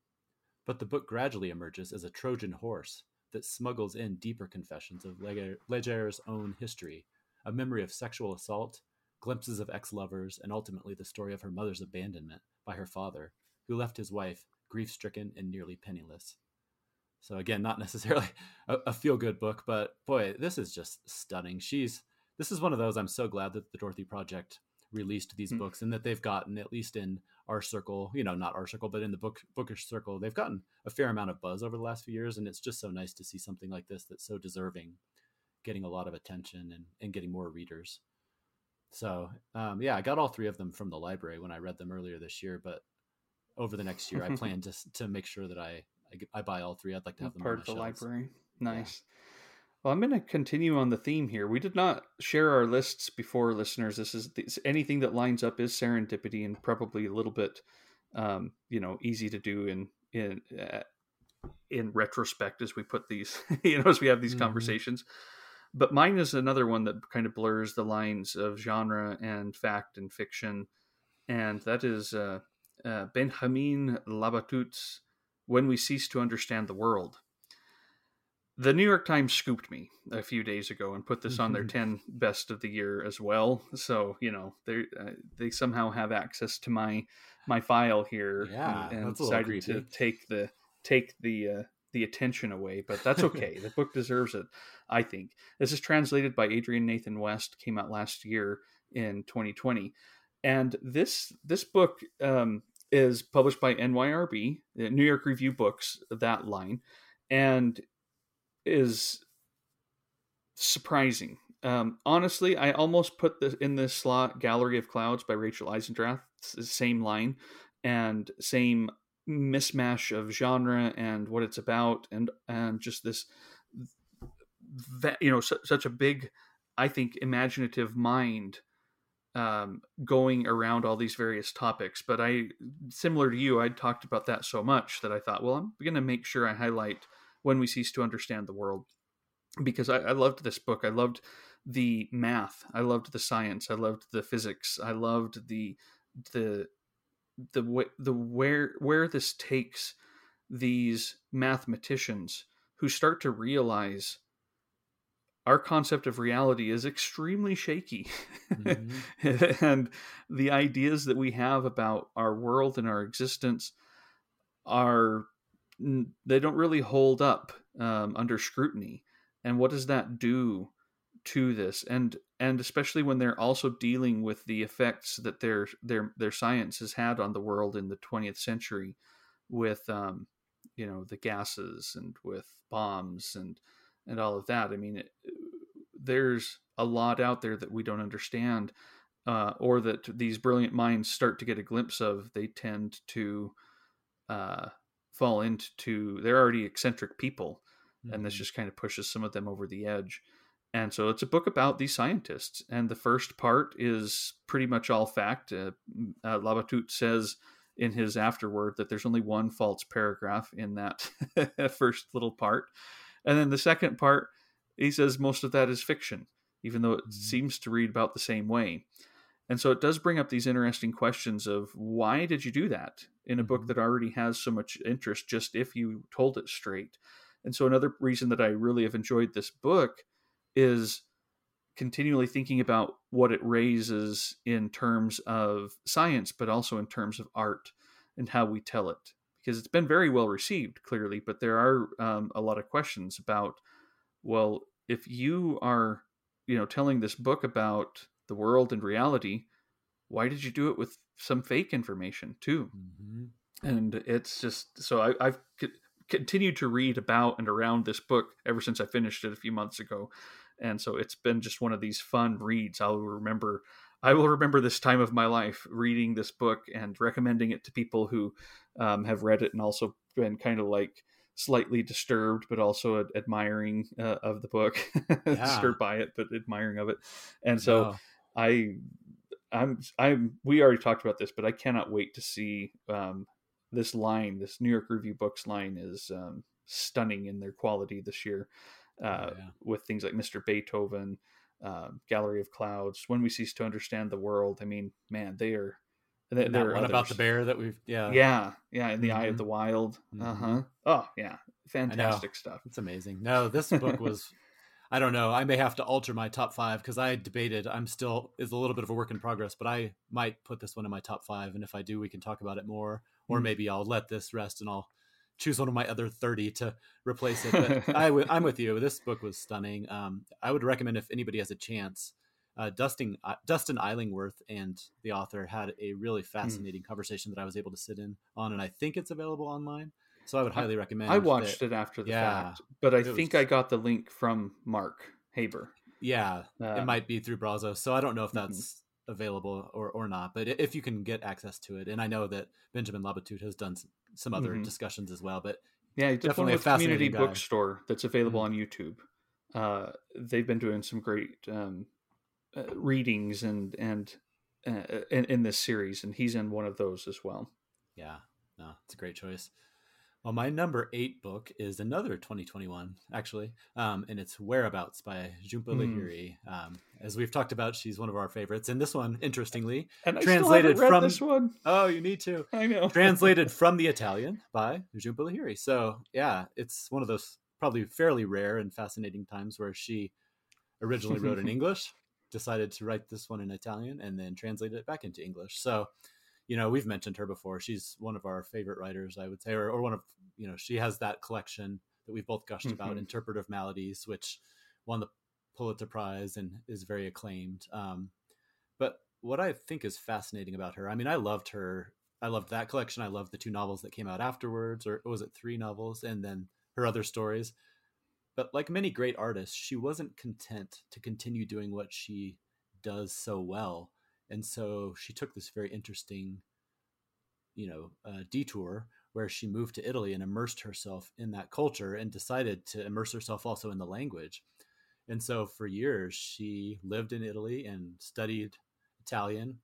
But the book gradually emerges as a Trojan horse that smuggles in deeper confessions of Leger's own history, a memory of sexual assault, glimpses of ex lovers, and ultimately the story of her mother's abandonment by her father, who left his wife grief stricken and nearly penniless. So, again, not (laughs) necessarily a, a feel good book, but boy, this is just stunning. She's this is one of those I'm so glad that the Dorothy Project released these mm. books and that they've gotten at least in our circle you know not our circle but in the book bookish circle they've gotten a fair amount of buzz over the last few years and it's just so nice to see something like this that's so deserving getting a lot of attention and, and getting more readers so um, yeah i got all three of them from the library when i read them earlier this year but over the next year i (laughs) plan to, to make sure that I, I, I buy all three i'd like to have them part of the shelves. library nice yeah. Well, I'm going to continue on the theme here. We did not share our lists before, listeners. This is this, anything that lines up is serendipity and probably a little bit, um, you know, easy to do in in uh, in retrospect as we put these, (laughs) you know, as we have these mm-hmm. conversations. But mine is another one that kind of blurs the lines of genre and fact and fiction, and that is uh, uh, Benjamin Labatut's "When We Cease to Understand the World." the New York Times scooped me a few days ago and put this on their (laughs) 10 best of the year as well. So, you know, they uh, they somehow have access to my my file here yeah, and, and decided to take the take the uh, the attention away, but that's (laughs) okay. the book deserves it, I think. This is translated by Adrian Nathan West, came out last year in 2020. And this this book um, is published by NYRB, New York Review Books, that line. And is surprising. Um, honestly, I almost put this in this slot "Gallery of Clouds" by Rachel Eisendrath. Same line and same mismatch of genre and what it's about, and and just this that you know su- such a big, I think, imaginative mind um, going around all these various topics. But I, similar to you, I talked about that so much that I thought, well, I'm going to make sure I highlight when we cease to understand the world because I, I, loved this book. I loved the math. I loved the science. I loved the physics. I loved the the the the where where this takes these mathematicians who start to realize our concept of reality is extremely shaky mm-hmm. (laughs) and the ideas that we have about our world and our existence are they don't really hold up um, under scrutiny. And what does that do to this? And and especially when they're also dealing with the effects that their their their science has had on the world in the 20th century, with um, you know the gases and with bombs and and all of that. I mean, it, there's a lot out there that we don't understand, uh, or that these brilliant minds start to get a glimpse of. They tend to uh, fall into they're already eccentric people mm-hmm. and this mm-hmm. just kind of pushes some of them over the edge and so it's a book about these scientists and the first part is pretty much all fact uh, uh, labatut says in his afterword that there's only one false paragraph in that (laughs) first little part and then the second part he says most of that is fiction even though it mm-hmm. seems to read about the same way and so it does bring up these interesting questions of why did you do that in a book mm-hmm. that already has so much interest just if you told it straight. And so another reason that I really have enjoyed this book is continually thinking about what it raises in terms of science, but also in terms of art and how we tell it. Because it's been very well received, clearly, but there are um, a lot of questions about, well, if you are, you know, telling this book about the world and reality, why did you do it with some fake information too? Mm-hmm. And it's just so I, I've continued to read about and around this book ever since I finished it a few months ago, and so it's been just one of these fun reads. I'll remember. I will remember this time of my life reading this book and recommending it to people who um, have read it and also been kind of like slightly disturbed but also admiring uh, of the book (laughs) yeah. disturbed by it but admiring of it and so I I'm I'm we already talked about this, but I cannot wait to see um, this line. This New York Review Books line is um, stunning in their quality this year, uh, yeah. with things like Mr. Beethoven, uh, Gallery of Clouds, When We Cease to Understand the World. I mean, man, they are. They, that one about the bear that we've yeah Yeah, yeah, in the Eye of Mhm. the Wild. Mhm. Uh huh. Oh yeah, fantastic stuff. It's amazing. No, this book was. (laughs) I don't know. I may have to alter my top five because I debated. I'm still is a little bit of a work in progress, but I might put this one in my top five. And if I do, we can talk about it more. Or Mm. maybe I'll let this rest and I'll choose one of my other thirty to replace it. But (laughs) I w- I'm with you. This book was stunning. Um, I would recommend if anybody has a chance. Uh, Dustin uh, Dustin Illingworth and the author had a really fascinating conversation that I was able to sit in on, and I think it's available online. So I would highly recommend. I watched that- it after the Yeah, fact, but I think was- I got the link from Mark Haber. Yeah, it Um, might be through Brazos, so I don't know if Mhm. that's available or, or not. But if you can get access to it, and I know that Benjamin Labatut has done some other Mhm. discussions as well. But Yeah, Definitely a Community fascinating guy. Bookstore that's available Mhm. on YouTube. Uh, they've been doing some great um, uh, readings and and uh, in, in this series, and he's in one of those as well. yeah, no, it's a great choice. Well, my number eight book is another 2021, actually, um, and it's Whereabouts by Jhumpa Mm. Lahiri. Um, as we've talked about, she's one of our favorites, and this one, interestingly, And Translated from- this one. oh, you need to. I know. (laughs) translated from the Italian by Jhumpa Lahiri. So yeah, it's one of those probably fairly rare and fascinating times where she originally wrote in (laughs) English, decided to write this one in Italian, and then translated it back into English. So, you know, we've mentioned her before. She's one of our favorite writers, I would say, or, or one of you know, she has that collection that we've both gushed about, Mhm. Interpreter of Maladies, which won the Pulitzer Prize and is very acclaimed. Um, but what I think is fascinating about her, I mean, I loved her. I loved that collection. I loved the two novels that came out afterwards, or was it three novels, and then her other stories. But like many great artists, she wasn't content to continue doing what she does so well, and so she took this very interesting, you know, uh, detour where she moved to Italy and immersed herself in that culture, and decided to immerse herself also in the language. And so for years, she lived in Italy and studied Italian.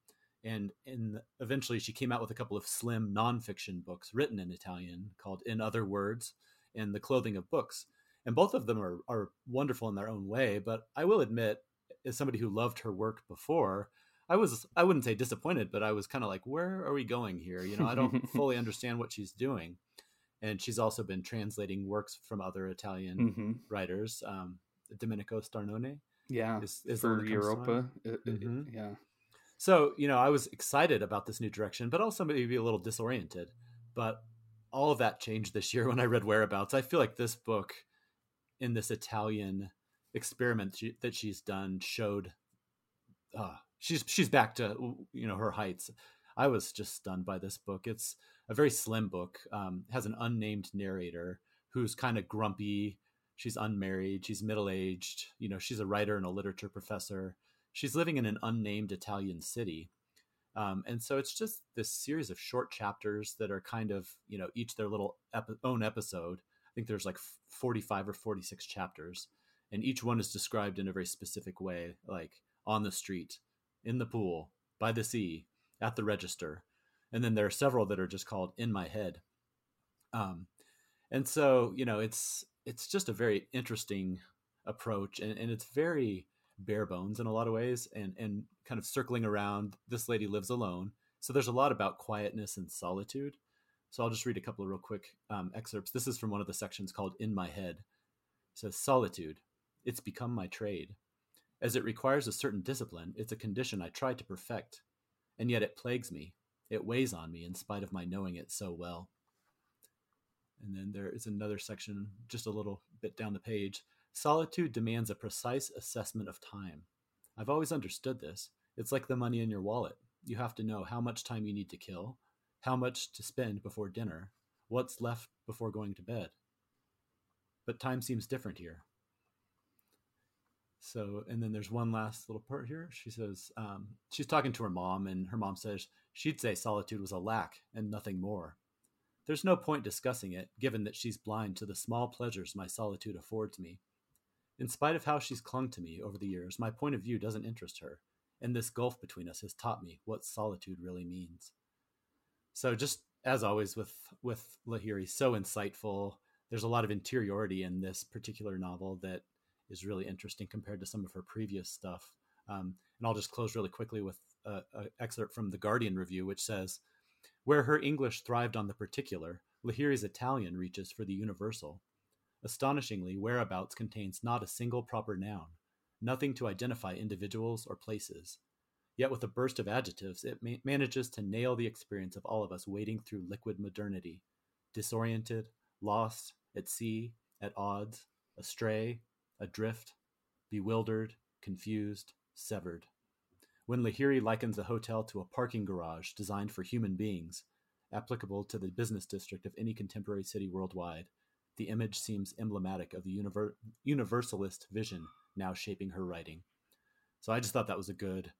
And in eventually, she came out with a couple of slim nonfiction books written in Italian called In Other Words and The Clothing of Books. And both of them are, are wonderful in their own way. But I will admit, as somebody who loved her work before, I was, I wouldn't say disappointed, but I was kind of like, where are we going here? You know, I don't (laughs) fully understand what she's doing. And she's also been translating works from other Italian hmm writers. Um, Domenico Starnone Yeah, is, is for that comes to mind. Europa. Mhm. Yeah. So, you know, I was excited about this new direction, but also maybe a little disoriented. But all of that changed this year (laughs) when I read Whereabouts. I feel like this book, in this Italian experiment she, that she's done, showed uh, she's she's back to you know her heights. I was just stunned by this book. It's a very slim book. Um, has an unnamed narrator who's kind of grumpy. She's unmarried. She's middle aged. You know, she's a writer and a literature professor she's living in an unnamed Italian city. Um, and so it's just this series of short chapters that are kind of, you know, each their little own episode. I think there's like 45 or 46 chapters, and each one is described in a very specific way, like on the street, in the pool, by the sea, at the register. And then there are several that are just called in my head. Um, and so, you know, it's it's just a very interesting approach, and, and it's very bare bones in a lot of ways and and kind of circling around this lady lives alone. So there's a lot about quietness and solitude. So i'll just read a couple of real quick um, excerpts. This is from one of the sections called in my head. It says solitude. It's become my trade as it requires a certain discipline it's a condition i try to perfect and yet it plagues me it weighs on me in spite of my knowing it so well and then there is another section just a little bit down the page Solitude demands a precise assessment of time. I've always understood this. It's like the money in your wallet. You have to know how much time you need to kill, how much to spend before dinner, what's left before going to bed. But time seems different here. So, and then there's one last little part here. She says, um, she's talking to her mom, and her mom says she'd say solitude was a lack and nothing more. There's no point discussing it, given that she's blind to the small pleasures my solitude affords me. In spite of how she's clung to me over the years, my point of view doesn't interest her, and this gulf between us has taught me what solitude really means. So, just as always with with Lahiri, so insightful. There's a lot of interiority in this particular novel that is really interesting compared to some of her previous stuff. Um, and I'll just close really quickly with an excerpt from the Guardian review, which says, "Where her English thrived on the particular, Lahiri's Italian reaches for the universal. Astonishingly, whereabouts contains not a single proper noun, nothing to identify individuals or places. Yet, with a burst of adjectives, it ma- manages to nail the experience of all of us wading through liquid modernity, disoriented, lost, at sea, at odds, astray, adrift, bewildered, confused, severed. When Lahiri likens a hotel to a parking garage designed for human beings, applicable to the business district of any contemporary city worldwide, the image seems emblematic of the univer- universalist vision now shaping her writing. So I just thought that was a good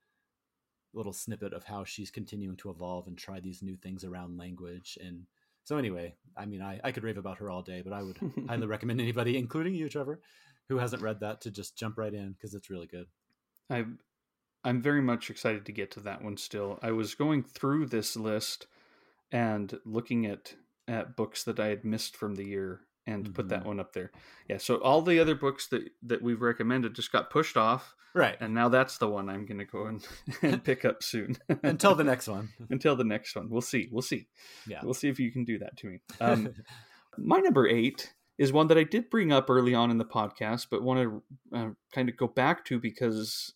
little snippet of how she's continuing to evolve and try these new things around language. And so, anyway, I mean, I, I could rave about her all day, but I would (laughs) highly recommend anybody, including you, Trevor, who hasn't read that, to just jump right in because it's really good. I, I'm very much excited to get to that one still. I was going through this list and looking at at books that I had missed from the year and mm-hmm. put that mm-hmm. one up there. Yeah, so all the other books that that we've recommended just got pushed off. Right. And now that's the one I'm going to go and, (laughs) and pick up soon. (laughs) Until the next one. Until the next one. We'll see. We'll see. Yeah. We'll see if you can do that to me. (laughs) Um, my number 8 is one that I did bring up early on in the podcast but want to uh, kind of go back to because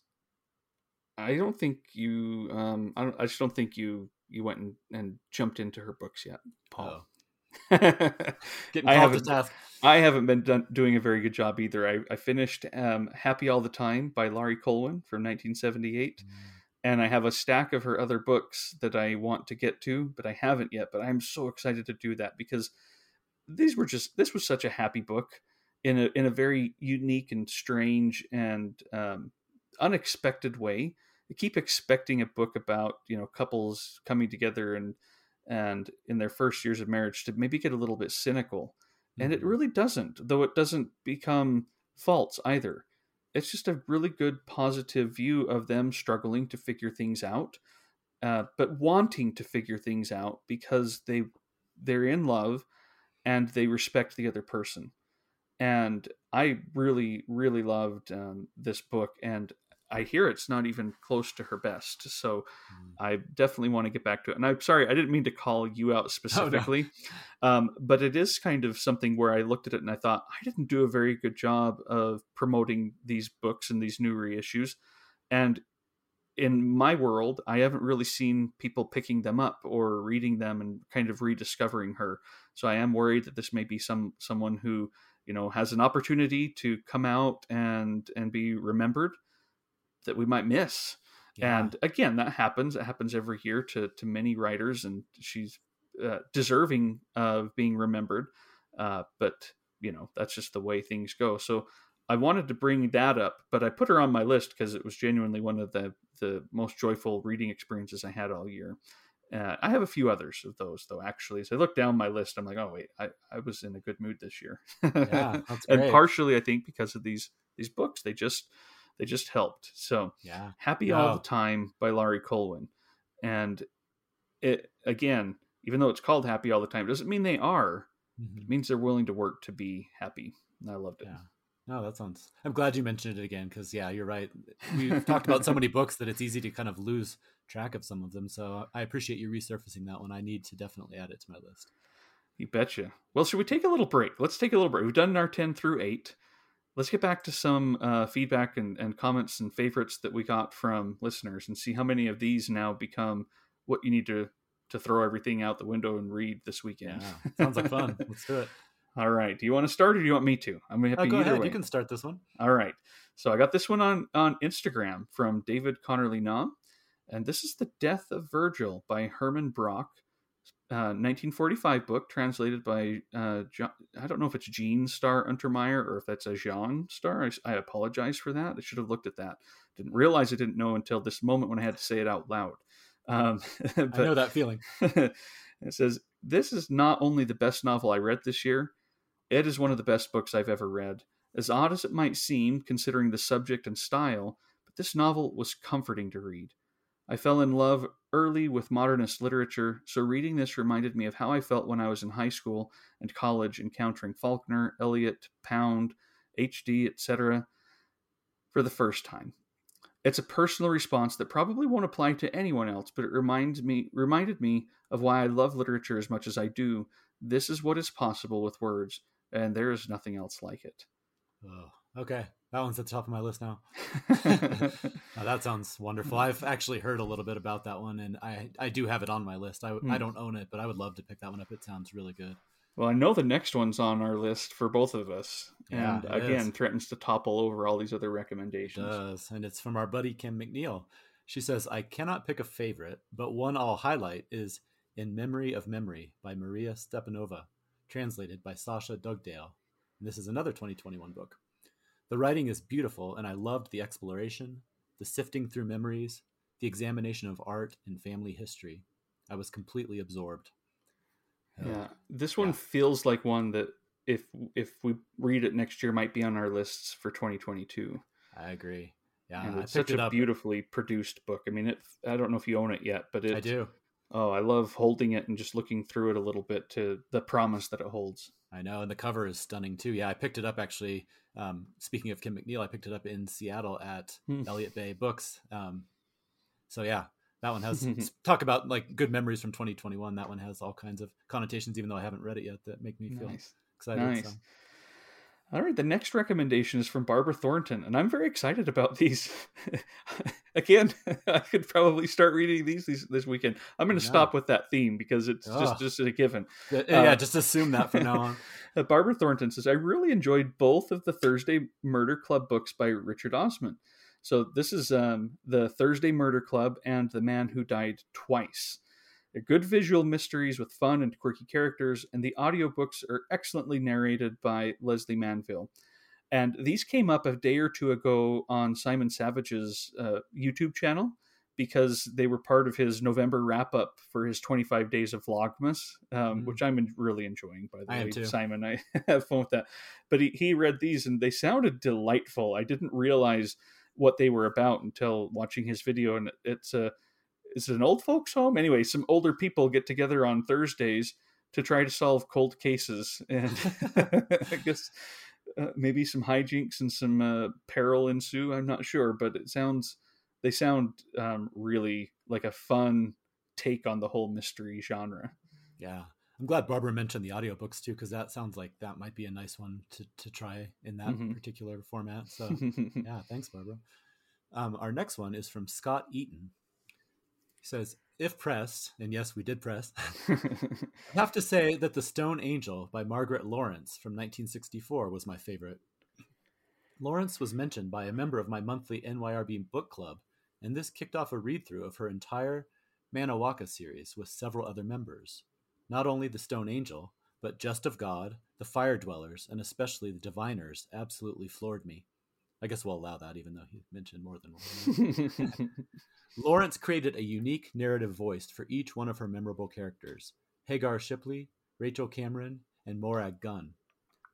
I don't think you um I, I just don't think you you went and, and jumped into her books yet, Paul. Oh. (laughs) Getting I haven't. I haven't been done, doing a very good job either. I, I finished um, Happy All the Time by Laurie Colwin from 1978. Mm. And I have a stack of her other books that I want to get to, but I haven't yet. But I'm so excited to do that because these were just, this was such a happy book in a, in a very unique and strange and um, unexpected way. I keep expecting a book about, you know, couples coming together and, and in their first years of marriage to maybe get a little bit cynical. Mm-hmm. And it mm-hmm. really doesn't, though it doesn't become false either. It's just a really good positive view of them struggling to figure things out, uh, but wanting to figure things out because they they're in love and they respect the other person. And I really, really loved um, this book, and I hear it's not even close to her best. So mm. I definitely want to get back to it. And I'm sorry, I didn't mean to call you out (laughs) specifically, oh, no. um, but it is kind of something where I looked at it and I thought I didn't do a very good job of promoting these books and these new reissues. And in my world, I haven't really seen people picking them up or reading them and kind of rediscovering her. So I am worried that this may be some someone who you know has an opportunity to come out and and be remembered that we might miss. Yeah. And again, that happens. It happens every year to to many writers, and she's uh, deserving of being remembered. Uh, but you know, that's just the way things go. So I wanted to bring that up, but I put her on my list because it was genuinely one of the the most joyful reading experiences I had all year. Uh, I have a few others of those though. Actually, as I look down my list, I'm like, oh wait, I, I was in a good mood this year. yeah, (laughs) and partially, I think because of these these books, they just they just helped. So yeah, happy all the time by Laurie Colwin, and it again, even though it's called Happy All the Time, doesn't mean they are. Mm-hmm. It means they're willing to work to be happy. And I loved it. Yeah. No, that sounds. I'm glad you mentioned it again because yeah, you're right. We've talked about so many books that it's easy to kind of lose track of some of them. So I appreciate you resurfacing that one. I need to definitely add it to my list. You betcha. Well, should we take a little break? Let's take a little break. We've done our ten through eight let's get back to some uh, feedback and, and comments and favorites that we got from listeners and see how many of these now become what you need to to throw everything out the window and read this weekend. Yeah, sounds like fun. Let's do it. (laughs) All right. Do you want to start or do you want me to? I'm happy oh, go either ahead. way. You can start this one. All right. So I got this one on on Instagram from David Connerley Nahm, and this is the Death of Virgil by Hermann Broch. 1945 uh, book translated by uh, John, I don't know if it's Jean Starr Untermeyer or if that's a Jean Starr. I, I, apologize for that. I should have looked at that. Didn't realize I didn't know until this moment when I had to say it out loud. Um, but, (laughs) I know that feeling. (laughs) it says this is not only the best novel I read this year, it is one of the best books I've ever read. As odd as it might seem, considering the subject and style, but this novel was comforting to read. I fell in love early with modernist literature, so reading this reminded me of how I felt when I was in high school and college encountering Faulkner, Eliot, Pound, HD, etc. for the first time. It's a personal response that probably won't apply to anyone else, but it reminds me reminded me of why I love literature as much as I do. This is what is possible with words, and there is nothing else like it. Oh, okay. That one's at the top of my list now. (laughs) oh, that sounds wonderful. Mm-hmm. I've actually heard a little bit about that one, and I I do have it on my list. I I mm. don't own it, but I would love to pick that one up. It sounds really good. Well, I know the next one's on our list for both of us, Yeah, and again is. threatens to topple over all these other It recommendations. does, and it's from our buddy Kim McNeil. She says, "I cannot pick a favorite, but one I'll highlight is In Memory of Memory by Maria Stepanova, translated by Sasha Dugdale. And this is another 2021 book. The writing is beautiful, and I loved the exploration, the sifting through memories, the examination of art and family history. I was completely absorbed. Uh, Yeah, this one yeah. feels like one that if if we read it next year might be on our lists for 2022. I agree. Yeah, and it's such a beautifully produced book. I mean, it. I don't know if you own it yet, but it. I do. Oh, I love holding it and just looking through it a little bit to the promise that it holds. I know, and the cover is stunning too. Yeah, I picked it up actually. Um, speaking of Kim McNeil, I picked it up in Seattle at Hmm. Elliott Bay Books. Um, so yeah, that one has (laughs) talk about like good memories from 2021. That one has all kinds of connotations, even though I haven't read it yet, that make me feel Nice. excited. Nice. So. All right, the next recommendation is from Barbara Thornton, and I'm very excited about these. (laughs) Again, (laughs) I could probably start reading these this, this weekend. I'm going to know. stop with that theme because it's just just a given. Yeah, yeah, Uh, just assume that from now on. (laughs) Uh, Barbara Thornton says, I really enjoyed both of the Thursday Murder Club books by Richard Osman. So this is um, the Thursday Murder Club and The Man Who Died Twice. They're good visual mysteries with fun and quirky characters, and the audiobooks are excellently narrated by Lesley Manville. And these came up a day or two ago on Simon Savidge's uh, YouTube channel because they were part of his November wrap up for his 25 days of Vlogmas, um, Mhm. which I'm really enjoying, by the I way, too. Simon. I (laughs) have fun with that. But he, he read these and they sounded delightful. I didn't realize what they were about until watching his video. And it's a, is it an old folks home? Anyway, some older people get together on Thursdays to try to solve cold cases. (laughs) And I guess uh, maybe some hijinks and some uh, peril ensue. I'm not sure, but it sounds they sound um, really like a fun take on the whole mystery genre. Yeah. I'm glad Barbara mentioned the audiobooks too, because that sounds like that might be a nice one to, to try in that Mhm. particular format. So (laughs) yeah, thanks, Barbara. Um, our next one is from Scott Eaton. He says, if pressed, and yes, we did press, (laughs) (laughs) I have to say that The Stone Angel by Margaret Laurence from 1964 was my favorite. Laurence was mentioned by a member of my monthly NYRB book club, and this kicked off a read through of her entire Manawaka series with several other members. Not only The Stone Angel, but Jest of God, The Fire Dwellers, and especially The Diviners absolutely floored me. I guess we'll allow that, even though he mentioned more than one. (laughs) Laurence created a unique narrative voice for each one of her memorable characters Hagar Shipley, Rachel Cameron, and Morag Gunn.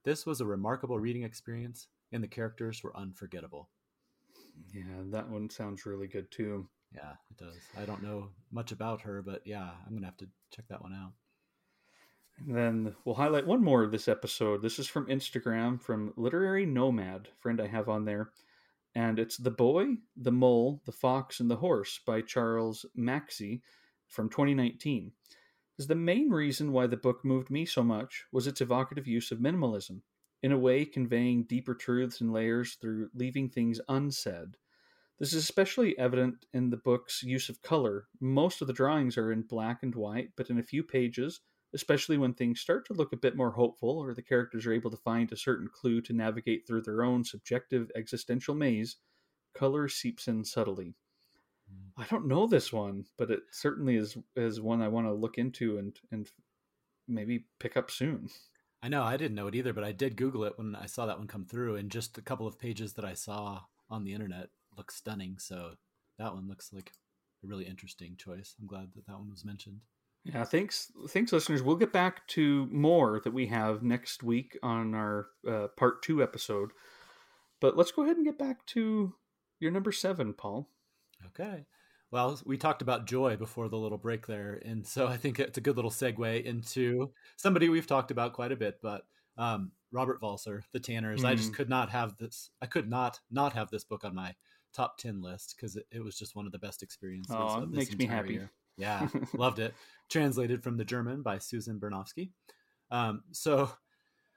This was a remarkable reading experience, and the characters were unforgettable. yeah, that one sounds really good too. Yeah, it does. I don't know much about her, but yeah, I'm going to have to check that one out. And then we'll highlight one more of this episode. This is from Instagram from Literary Nomad, friend I have on there. And it's The Boy, the Mole, the Fox, and the Horse by Charles Mackesy from 2019. Is the main reason why the book moved me so much was its evocative use of minimalism, in a way conveying deeper truths and layers through leaving things unsaid. This is especially evident in the book's use of color. Most of the drawings are in black and white, but in a few pages, especially when things start to look a bit more hopeful or the characters are able to find a certain clue to navigate through their own subjective existential maze, color seeps in subtly. Mm. I don't know this one, but it certainly is is one I want to look into and and maybe pick up soon. I know I didn't know it either, but I did Google it when I saw that one come through, and just a couple of pages that I saw on the internet look stunning. So that one looks like a really interesting choice. I'm glad that that one was mentioned. Yeah, thanks, thanks, listeners. We'll get back to more that we have next week on our uh, part two episode. But let's go ahead and get back to your number seven, Paul. Okay. Well, we talked about joy before the little break there, and so I think it's a good little segue into somebody we've talked about quite a bit, but Um, Robert Walser, The Tanners. Mm. I just mm. could not have this. I could not not have this book on my top ten list because it, it, was just one of the best experiences. Oh, it makes me happy. Year. Yeah, (laughs) loved it. Translated from the German by Susan Bernofsky. Um, so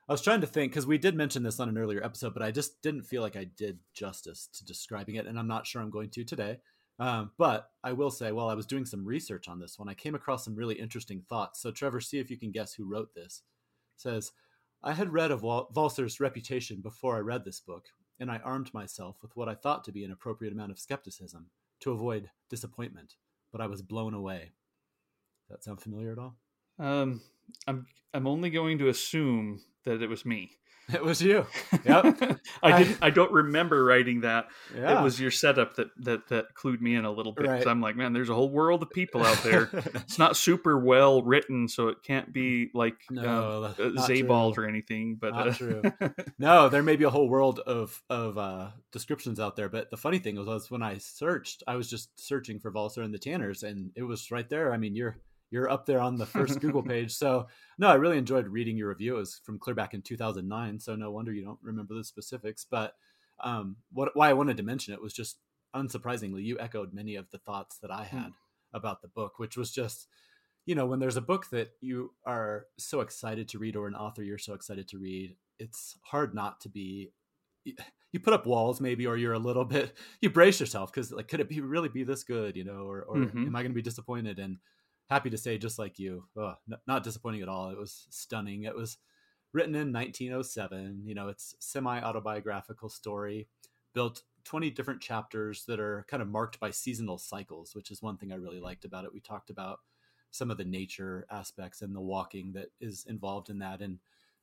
I was trying to think because we did mention this on an earlier episode, but I just didn't feel like I did justice to describing it, and I'm not sure I'm going to today. Um, but I will say, while I was doing some research on this one, I came across some really interesting thoughts. So, Trevor, see if you can guess who wrote this. It says, I had read of Wal- Walser's reputation before I read this book, and I armed myself with what I thought to be an appropriate amount of skepticism to avoid disappointment, but I was blown away. Does that sound familiar at all? Um, I'm I'm only going to assume that it was me. (laughs) It was you. Yep. (laughs) I didn't. I don't remember writing that. Yeah. It was your setup that that that clued me in a little bit. Right. I'm like, man, there's a whole world of people out there. (laughs) it's not super well written, so it can't be like no, uh, Sebald or anything. But not uh, true. no, there may be a whole world of of uh, descriptions out there. But the funny thing was, was when I searched, I was just searching for Walser and the Tanners, and it was right there. I mean, you're you're up there on the first (laughs) Google page. So no, I really enjoyed reading your review. It was from clear back in 2009. So no wonder you don't remember the specifics. But um, what why I wanted to mention it was just unsurprisingly, you echoed many of the thoughts that I had mm. about the book, which was just, you know, when there's a book that you are so excited to read or an author you're so excited to read, it's hard not to be you put up walls maybe or you're a little bit (laughs) you brace yourself because like could it be really be this good you know or, or mm-hmm. am i going to be disappointed and happy to say, just like you, n- not disappointing at all. It was stunning. It was written in 1907. You know, it's semi autobiographical story, built 20 different chapters that are kind of marked by seasonal cycles, which is one thing I really liked about it. We talked about some of the nature aspects and the walking that is involved in that, and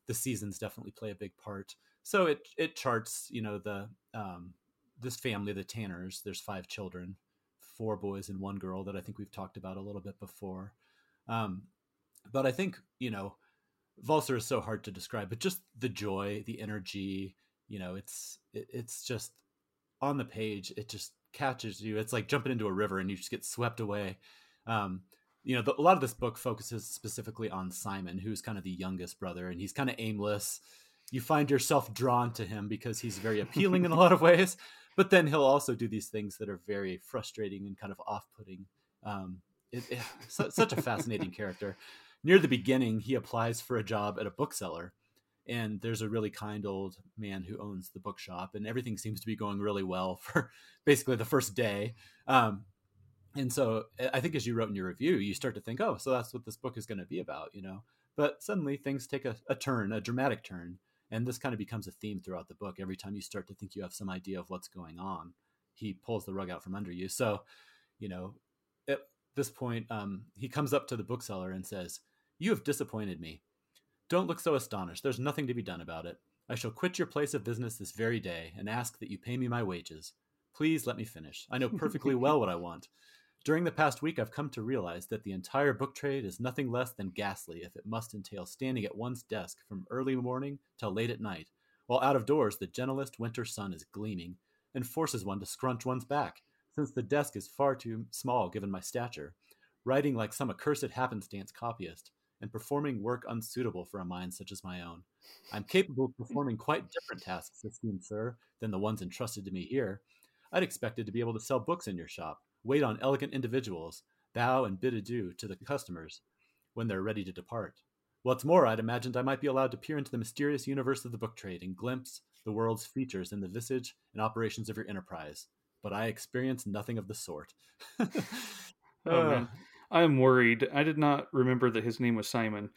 the seasons definitely play a big part. So it it charts, you know, the um, this family, the Tanners. There's five children, four boys and one girl that I think we've talked about a little bit before. Um, but I think you know, Walser is so hard to describe, but just the joy, the energy, you know, it's it, it's just on the page. It just catches you. It's like jumping into a river and you just get swept away. Um, you know, the, a lot of this book focuses specifically on Simon, who's kind of the youngest brother, and he's kind of aimless. You find yourself drawn to him because he's very appealing in a lot of ways, (laughs) but then he'll also do these things that are very frustrating and kind of off-putting. Um, it, it, such a fascinating character. Near the beginning, he applies for a job at a bookseller, and there's a really kind old man who owns the bookshop, and everything seems to be going really well (laughs) for basically the first day. Um, and so, I think as you wrote in your review, you start to think, oh, so that's what this book is going to be about, you know. But suddenly, things take a, a turn, a dramatic turn, and this kind of becomes a theme throughout the book. Every time you start to think you have some idea of what's going on he pulls the rug out from under you. So you know at this point um, he comes up to the bookseller and says you have disappointed me. Don't look so astonished. There's nothing to be done about it. I shall quit your place of business this very day and ask that you pay me my wages. Please let me finish. I know perfectly (laughs) well what i want during the past week, I've come to realize that the entire book trade is nothing less than ghastly if it must entail standing at one's desk from early morning till late at night, while out of doors the gentlest winter sun is gleaming and forces one to scrunch one's back, since the desk is far too small given my stature, writing like some accursed happenstance copyist, and performing work unsuitable for a mind such as my own. I'm capable of performing quite different tasks, esteemed sir, than the ones entrusted to me here. I'd expected to be able to sell books in your shop, wait on elegant individuals, bow and bid adieu to the customers when they're ready to depart. What's more, I'd imagined I might be allowed to peer into the mysterious universe of the book trade and glimpse the world's features in the visage and operations of your enterprise. But I experienced nothing of the sort. (laughs) oh, man. I am worried. I did not remember that his name was Simon.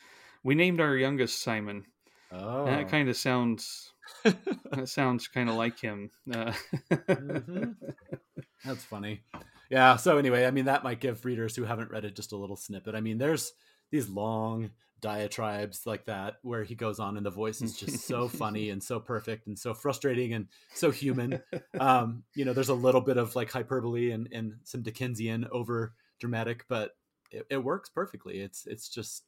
We named our youngest Simon. Oh. That kind of sounds (laughs) that sounds kind of like him. Uh, (laughs) mm-hmm. That's funny yeah so anyway i mean that might give readers who haven't read it just a little snippet. I mean there's these long diatribes like that where he goes on and the voice is just so funny (laughs) and so perfect and so frustrating and so human. Um, you know there's a little bit of like hyperbole and, and some dickensian over dramatic but it, it, works perfectly. It's it's just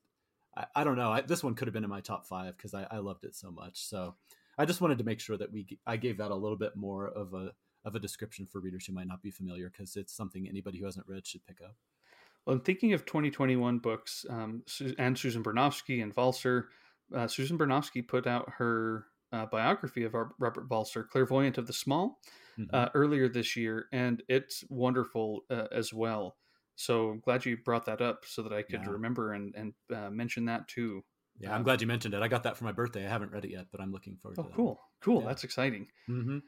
i, I don't know. I, this one could have been in my top five because I, I loved it so much. So i just wanted to make sure that we i gave that a little bit more of a of a description for readers who might not be familiar because it's something anybody who hasn't read should pick up. Well, I'm thinking of 2021 books um, and Susan Bernofsky and Walser. uh, Susan Bernofsky put out her uh, biography of Robert Walser, Clairvoyant of the Small, mm-hmm. uh, earlier this year, and it's wonderful uh, as well. So I'm glad you brought that up so that I could yeah. remember and, and uh, mention that too. Yeah, I'm glad you mentioned it. I got that for my birthday. I haven't read it yet, but I'm looking forward oh, to it. Cool, cool. Yeah. That's exciting. Mm-hmm.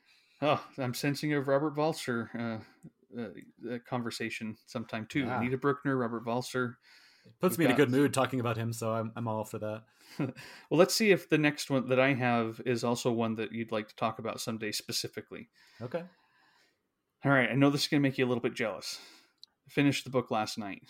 Oh, I'm sensing a Robert Walser uh, uh, conversation sometime too. Yeah. Anita Brookner, Robert Walser. It puts We've me got... in a good mood talking about him, so I'm I'm all for that. (laughs) well, let's see if the next one that I have is also one that you'd like to talk about someday specifically. Okay. All right. I know this is going to make you a little bit jealous. I finished the book last night.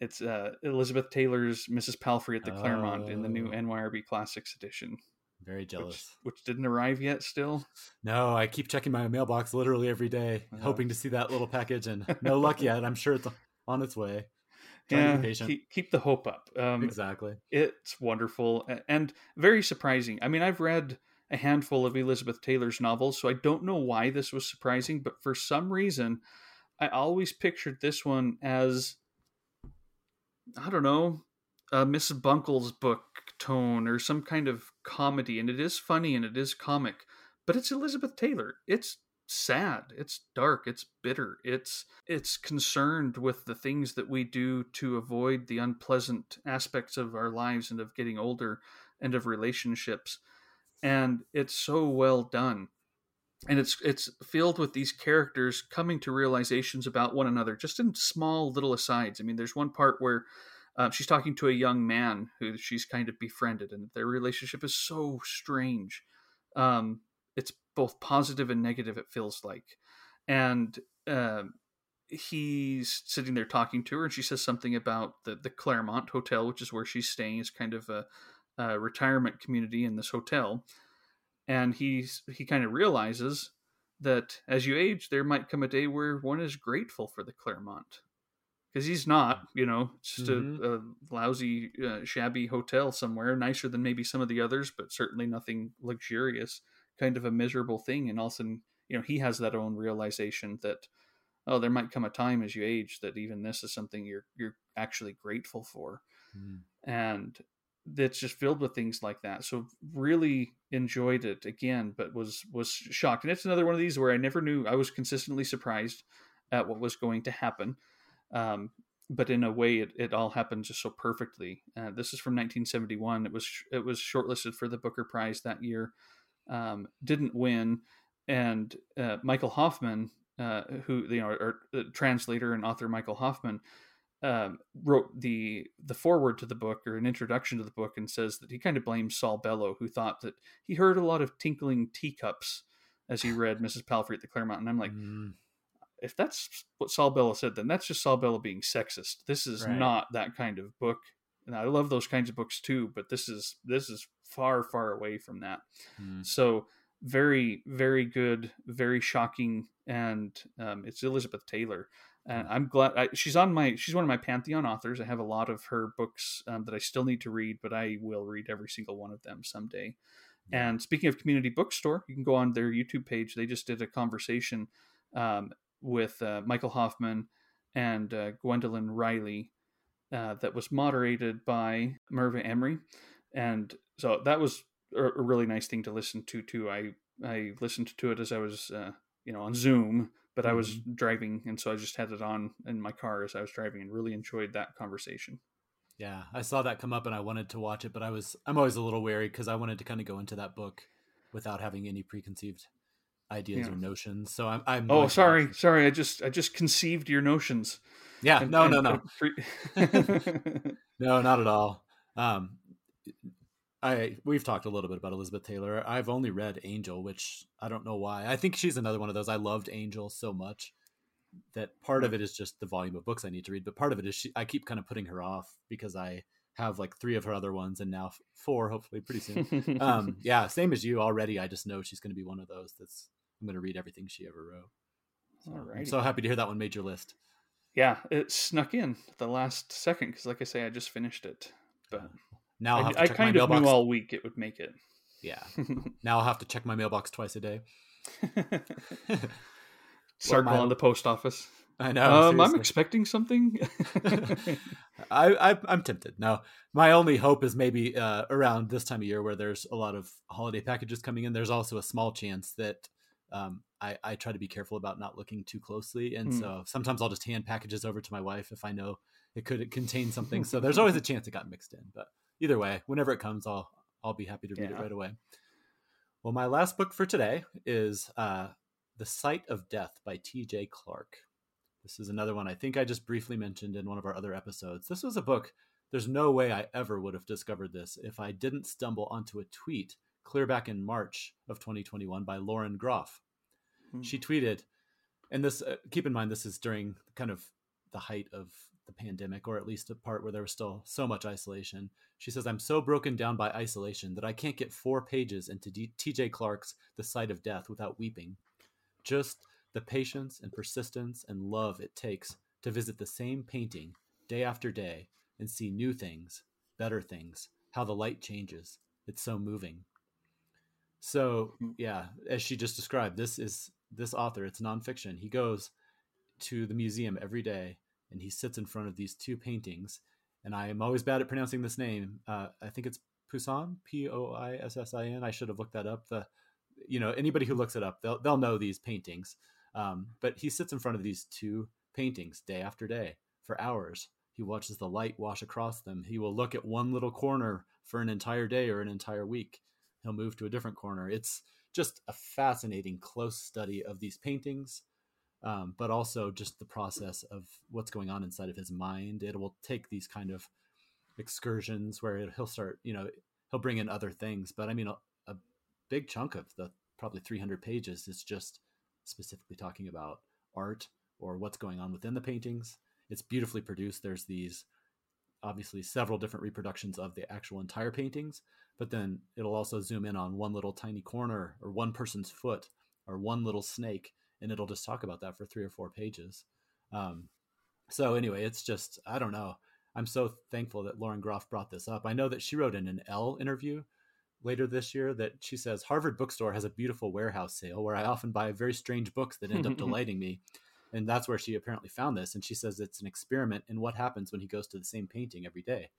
It's uh, Elizabeth Taylor's Mrs. Palfrey at the Claremont in the new oh. NYRB Classics edition. Very jealous. Which, which, didn't arrive yet still. No, I keep checking my mailbox literally every day, uh, hoping to see that little package, and no luck yet. I'm sure it's on its way. yeah, keep, keep, the hope up. Um, exactly. It's wonderful and very surprising. I mean, I've read a handful of Elizabeth Taylor's novels, so I don't know why this was surprising, but for some reason, I always pictured this one as I don't know, a Miss Buncle's book tone or some kind of comedy, and it is funny and it is comic, but it's Elizabeth Taylor. It's sad. It's dark. It's bitter. It's it's concerned with the things that we do to avoid the unpleasant aspects of our lives and of getting older and of relationships. And it's so well done. And it's it's filled with these characters coming to realizations about one another just in small little asides. I mean there's one part where uh, she's talking to a young man who she's kind of befriended and their relationship is so strange. Um, it's both positive and negative it feels like. And uh, he's sitting there talking to her and she says something about the, the claremont hotel which is where she's staying is kind of a, a retirement community in this hotel. And he's he kind of realizes that as you age there might come a day where one is grateful for the claremont because he's not you know just mm-hmm. a, a, lousy uh, shabby hotel somewhere nicer than maybe some of the others but certainly nothing luxurious kind of a miserable thing and all of a sudden you know he has that own realization that oh there might come a time as you age that even this is something you're you're actually grateful for mm. and that's just filled with things like that so really enjoyed it again but was was shocked and it's another one of these where i never knew i was consistently surprised at what was going to happen um, but in a way it, it all happened just so perfectly uh, this is from 1971 it was it was shortlisted for the booker prize that year um, didn't win, and uh, Michael Hofmann, uh, who you know, our, uh, translator and author Michael Hofmann, um, wrote the the foreword to the book or an introduction to the book and says that he kind of blames Saul Bellow, who thought that he heard a lot of tinkling teacups as he read Mrs. Palfrey at the Claremont, and I'm like. Mm. If that's what Saul Bellow said, then that's just Saul Bellow being sexist. This is right. not that kind of book and I love those kinds of books too, but this is this is far far away from that. Mm. So very very good, very shocking, and um, it's Elizabeth Taylor. And hmm. I'm glad I, she's on my she's one of my pantheon authors. I have a lot of her books um, that I still need to read, but I will read every single one of them someday. And speaking of community bookstore, you can go on their YouTube page. They just did a conversation um, with uh, Michael Hofmann and uh, Gwendoline Riley uh, that was moderated by Merve Emre, and so that was a, a, really nice thing to listen to too. I I listened to it as I was uh, you know on Zoom, but mm-hmm. I was mm-hmm. driving, and so I just had it on in my car as I was driving, and really enjoyed that conversation. Yeah, I saw that come up, and I wanted to watch it, but I was I'm always a little wary because I wanted to kind of go into that book without having any preconceived ideas yeah. or notions. So I'm. I'm oh, sorry, sorry. I just I just conceived your notions. Yeah, and, no, and, no, no, (laughs) (laughs) no, not at all. Um, I we've talked a little bit about Elizabeth Taylor. I've only read Angel, which I don't know why. I think she's another one of those. I loved Angel so much that part of it is just the volume of books I need to read, but part of it is she, I keep kind of putting her off because I have like three of her other ones and now four, hopefully pretty soon. (laughs) um, yeah, same as you already. I just know she's going to be one of those that's I'm going to read everything she ever wrote. So I'm so happy to hear that one made your list yeah, it snuck in the last second because, like I say, I just finished it. But now I, I kind of knew all week it would make it. Yeah. (laughs) now I'll have to check my mailbox twice a day. (laughs) Circle my... on the post office. I know. Um, I'm expecting something. (laughs) I, I I'm expecting something. I, I am tempted. Now, my only hope is maybe uh, around this time of year where there's a lot of holiday packages coming in. There's also a small chance that um, I, I try to be careful about not looking too closely, and mm. so sometimes I'll just hand packages over to my wife if I know it could contain something. so there's always a (laughs) chance it got mixed in. But either way, whenever it comes, I'll I'll be happy to read yeah. it right away. Well, my last book for today is uh, The Sight of Death by T.J. Clark. This is another one I think I just briefly mentioned in one of our other episodes. This was a book, there's no way I ever would have discovered this if I didn't stumble onto a tweet clear back in March of 2021 by Lauren Groff. Hmm. She tweeted, and this, uh, keep in mind, this is during kind of the height of the pandemic, or at least a part where there was still so much isolation. She says, I'm so broken down by isolation that I can't get four pages into D- TJ Clark's The Sight of Death without weeping. Just the patience and persistence and love it takes to visit the same painting day after day and see new things, better things, how the light changes. It's so moving. So, hmm. yeah, as she just described, this is this author, it's nonfiction. He goes to the museum every day and he sits in front of these two paintings and I am always bad at pronouncing this name. Uh, I think it's Poussin, P O I S S I N. I should have looked that up. The, you know, anybody who looks it up, they'll they'll know these paintings. Um, but he sits in front of these two paintings day after day for hours. He watches the light wash across them. He will look at one little corner for an entire day or an entire week. He'll move to a different corner. It's just a fascinating, close study of these paintings um, but also just the process of what's going on inside of his mind. It will take these kind of excursions where he'll start, you know, he'll bring in other things. But I mean, a, a big chunk of the probably 300 pages is just specifically talking about art or what's going on within the paintings. It's beautifully produced. There's these obviously several different reproductions of the actual entire paintings, but then it'll also zoom in on one little tiny corner or one person's foot or one little snake and it'll just talk about that for three or four pages. Um, so anyway, it's just I don't know. I'm so thankful that Lauren Groff brought this up. I know that she wrote in an Elle interview later this year that she says Harvard Bookstore has a beautiful warehouse sale where I often buy very strange books that end up (laughs) delighting me. And that's where she apparently found this. And she says it's an experiment in what happens when he goes to the same painting every day.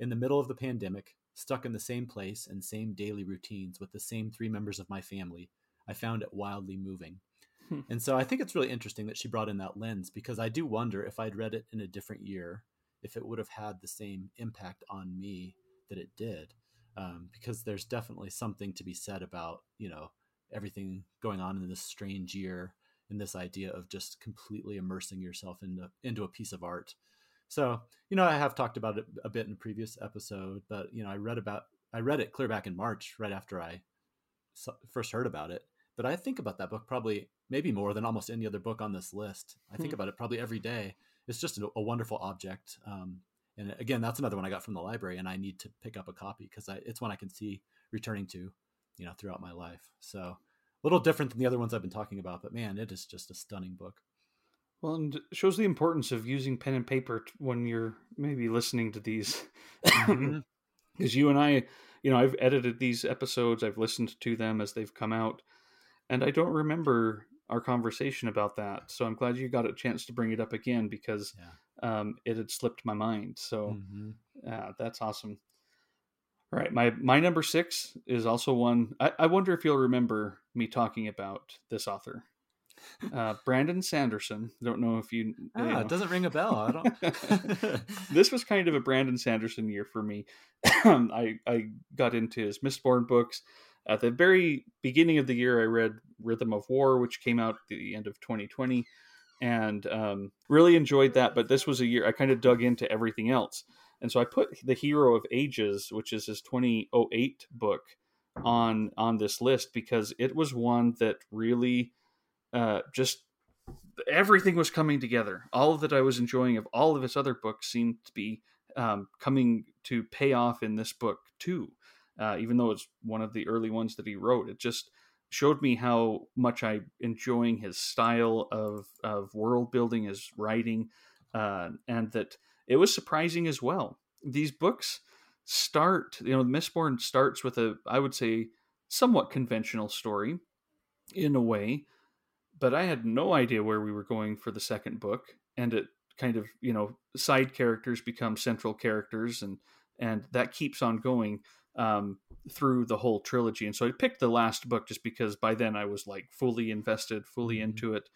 In the middle of the pandemic, stuck in the same place and same daily routines with the same three members of my family, I found it wildly moving. Hmm. And so I think it's really interesting that she brought in that lens because I do wonder if I'd read it in a different year, if it would have had the same impact on me that it did. Um, because there's definitely something to be said about, you know, everything going on in this strange year and this idea of just completely immersing yourself into, into a piece of art. So, you know, I have talked about it a bit in a previous episode, but, you know, I read about, I read it clear back in March, right after I first heard about it. But I think about that book probably maybe more than almost any other book on this list. I think hmm. about it probably every day. It's just a, a wonderful object. Um, and again, that's another one I got from the library, and I need to pick up a copy because it's one I can see returning to, you know, throughout my life. So little different than the other ones I've been talking about, but man, it is just a stunning book. Well, and shows the importance of using pen and paper when you're maybe listening to these, (laughs) (laughs) because you and I, you know, I've edited these episodes, I've listened to them as they've come out, and I don't remember our conversation about that. So I'm glad you got a chance to bring it up again because yeah. um, it had slipped my mind. So mm-hmm. yeah, that's awesome. All right, my my number six is also one. I, I wonder if you'll remember me talking about this author, uh, Brandon Sanderson. Don't know if you. Ah, you know. it doesn't ring a bell. I don't. (laughs) this was kind of a Brandon Sanderson year for me. (clears throat) I I got into his Mistborn books. At the very beginning of the year, I read Rhythm of War, which came out at the end of 2020, and um, really enjoyed that. But this was a year I kind of dug into everything else. And so I put The Hero of Ages, which is his 2008 book, on on this list because it was one that really uh, just everything was coming together. All that I was enjoying of all of his other books seemed to be um, coming to pay off in this book too uh, even though it's one of the early ones that he wrote. It just showed me how much I enjoying his style of of world building, his writing, uh, and that it was surprising as well. These books start, you know, Mistborn starts with a, I would say, somewhat conventional story in a way, but I had no idea where we were going for the second book, and it kind of you know side characters become central characters, and and that keeps on going um, through the whole trilogy. And so I picked the last book just because by then I was like fully invested, fully mm-hmm. into it,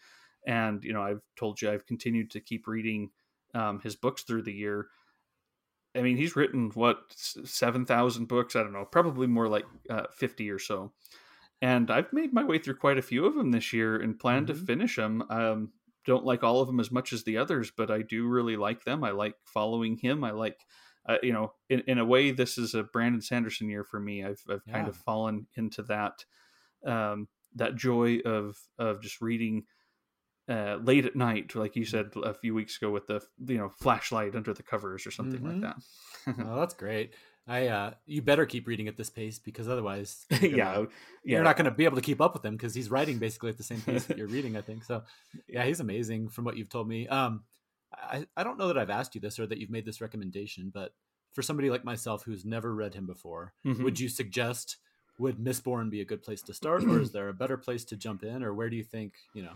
and you know I've told you I've continued to keep reading um, his books through the year. I mean, he's written what seven thousand books. I don't know, probably more like uh, fifty or so and I've made my way through quite a few of them this year and plan mm-hmm. to finish them. Um, don't like all of them as much as the others, but I do really like them. I like following him. I like, uh, you know, in, in a way, this is a Brandon Sanderson year for me. I've I've yeah. kind of fallen into that um, that joy of of just reading uh, late at night, like you said a few weeks ago, with the you know flashlight under the covers or something mm-hmm. like that. (laughs) oh, that's great. I uh, you better keep reading at this pace because otherwise, (laughs) gonna, yeah, you're not going to be able to keep up with him because he's writing basically at the same pace that you're reading. I think so. (laughs) Yeah, he's amazing from what you've told me. Um, I I don't know that I've asked you this or that you've made this recommendation, but for somebody like myself who's never read him before, mm-hmm. would you suggest would Mistborn be a good place to start, or is there a better place to jump in, or where do you think you know?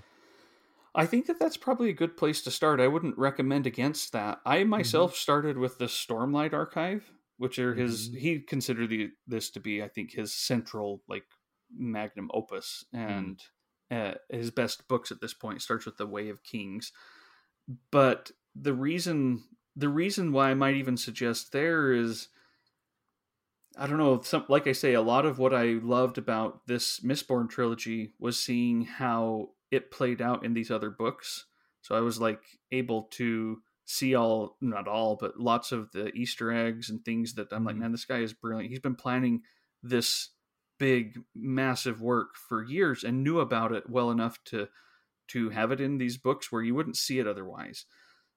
I think that that's probably a good place to start. I wouldn't recommend against that. I mm-hmm. myself mm-hmm. started with the Stormlight Archive which are his mm-hmm. he considered the, this to be i think his central like magnum opus mm. and mm. uh, his best books at this point starts with the way of kings but the reason the reason why i might even suggest there is i don't know some like i say a lot of what i loved about this mistborn trilogy was seeing how it played out in these other books. So i was like able to see all not all but lots of the easter eggs and things that i'm like mm-hmm. man this guy is brilliant. He's been planning this big massive work for years and knew about it well enough to to have it in these books where you wouldn't see it otherwise.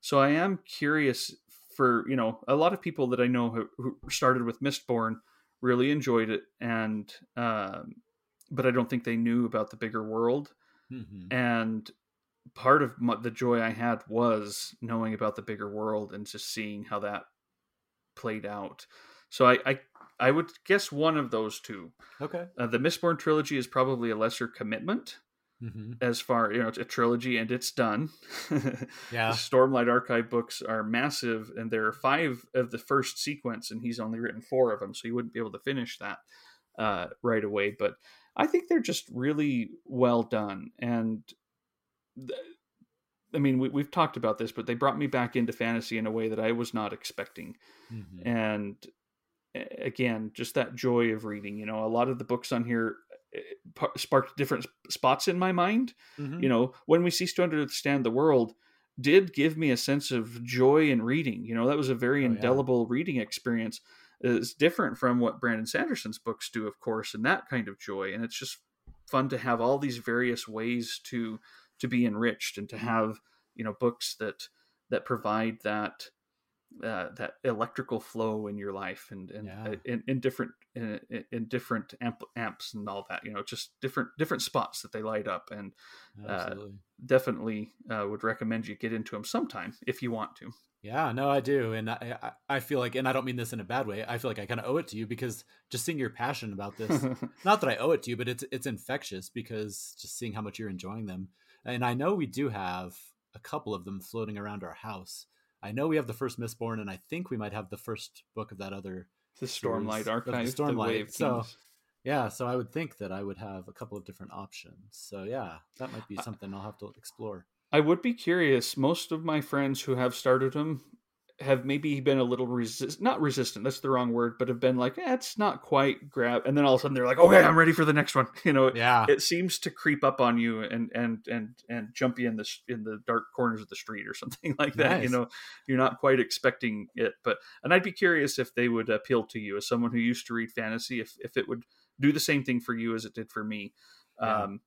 So i am curious for you know a lot of people that i know who, who started with mistborn really enjoyed it and um, but i don't think they knew about the bigger world mm-hmm. and part of my, the joy I had was knowing about the bigger world and just seeing how that played out. So I, I, I would guess one of those two. Okay. Uh, the Mistborn trilogy is probably a lesser commitment. Mm-hmm. As far you know, it's a trilogy and it's done. (laughs) yeah, the Stormlight Archive books are massive, and there are five of the first sequence, and he's only written four of them, so he wouldn't be able to finish that uh, right away. But I think they're just really well done, and I mean, we, have talked about this, but they brought me back into fantasy in a way that I was not expecting. Mm-hmm. And again, just that joy of reading. You know, a lot of the books on here eh, sparked different spots in my mind. Mm-hmm. You know, when we cease to understand the world, did give me a sense of joy in reading. You know, that was a very oh, indelible yeah. reading experience. It's different from what Brandon Sanderson's books do, of course, and that kind of joy. And it's just fun to have all these various ways to to be enriched and to have you know books that that provide that uh, that electrical flow in your life and and yeah. uh, in, in, different in, in different amp, amps and all that you know just different different spots that they light up and uh, definitely uh, would recommend you get into them sometime if you want to yeah no i do and i i feel like and i don't mean this in a bad way i feel like i kind of owe it to you because just seeing your passion about this (laughs) not that i owe it to you but it's it's infectious because just seeing how much you're enjoying them and I know we do have a couple of them floating around our house. I know we have the first Mistborn, and I think we might have the first book of that other. The Stormlight Archive, the Stormlight. So, yeah, so I would think that I would have a couple of different options. So, yeah, that might be something I'll have to explore. I would be curious. Most of my friends who have started them have maybe been a little resist not resistant that's the wrong word but have been like eh, it's not quite grab and then all of a sudden they're like okay i'm ready for the next one (laughs) you know yeah it seems to creep up on you and and and and jump you in the in the dark corners of the street or (laughs) something like that nice. you know you're not quite expecting it but and i'd be curious if they would appeal to you as someone who used to read fantasy if if it would do the same thing for you as it did for me yeah. um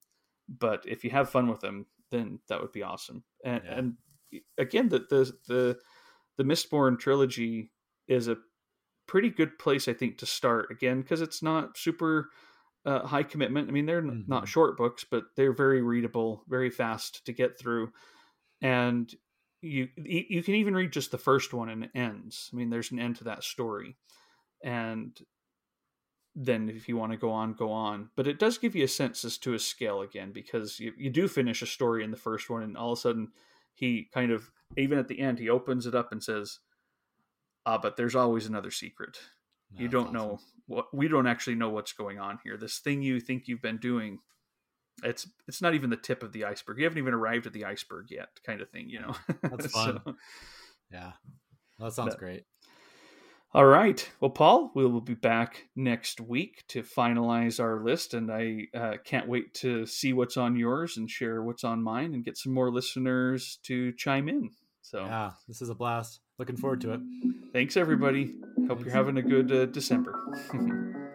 but if you have fun with them then that would be awesome and yeah. and again the the the the Mistborn trilogy is a pretty good place, I think, to start again because it's not super uh, high commitment. I mean, they're mm-hmm. not short books, but they're very readable, very fast to get through, and you you can even read just the first one and it ends. I mean, there's an end to that story, and then if you want to go on, go on. But it does give you a sense as to a scale again because you, you do finish a story in the first one, and all of a sudden he kind of even at the end he opens it up and says, "Ah, but there's always another secret. you don't awesome. know what we don't actually know what's going on here. This thing you think you've been doing." It's it's not even the tip of the iceberg. You haven't even arrived at the iceberg yet, kind of thing, you know. That's (laughs) fun. so, yeah, that sounds that, great. All right. Well, Paul, we will be back next week to finalize our list, and I uh, can't wait to see what's on yours and share what's on mine, and get some more listeners to chime in. So yeah, this is a blast. Looking forward to it. Thanks, everybody. Hope Thanks. you're having a good uh, December. (laughs)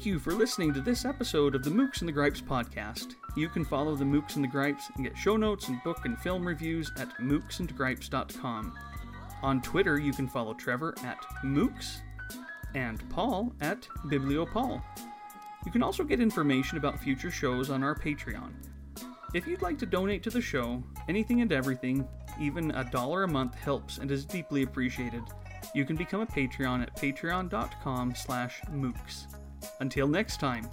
Thank you for listening to this episode of the Mookse and the Gripes podcast. You can follow the Mookse and the Gripes and get show notes and book and film reviews at mookseandgripes.com. On Twitter, you can follow Trevor at Mookse and Paul at BiblioPaul. You can also get information about future shows on our Patreon. If you'd like to donate to the show, anything and everything, even a dollar a month helps and is deeply appreciated. You can become a Patreon at patreon.com slash mookse. Until next time.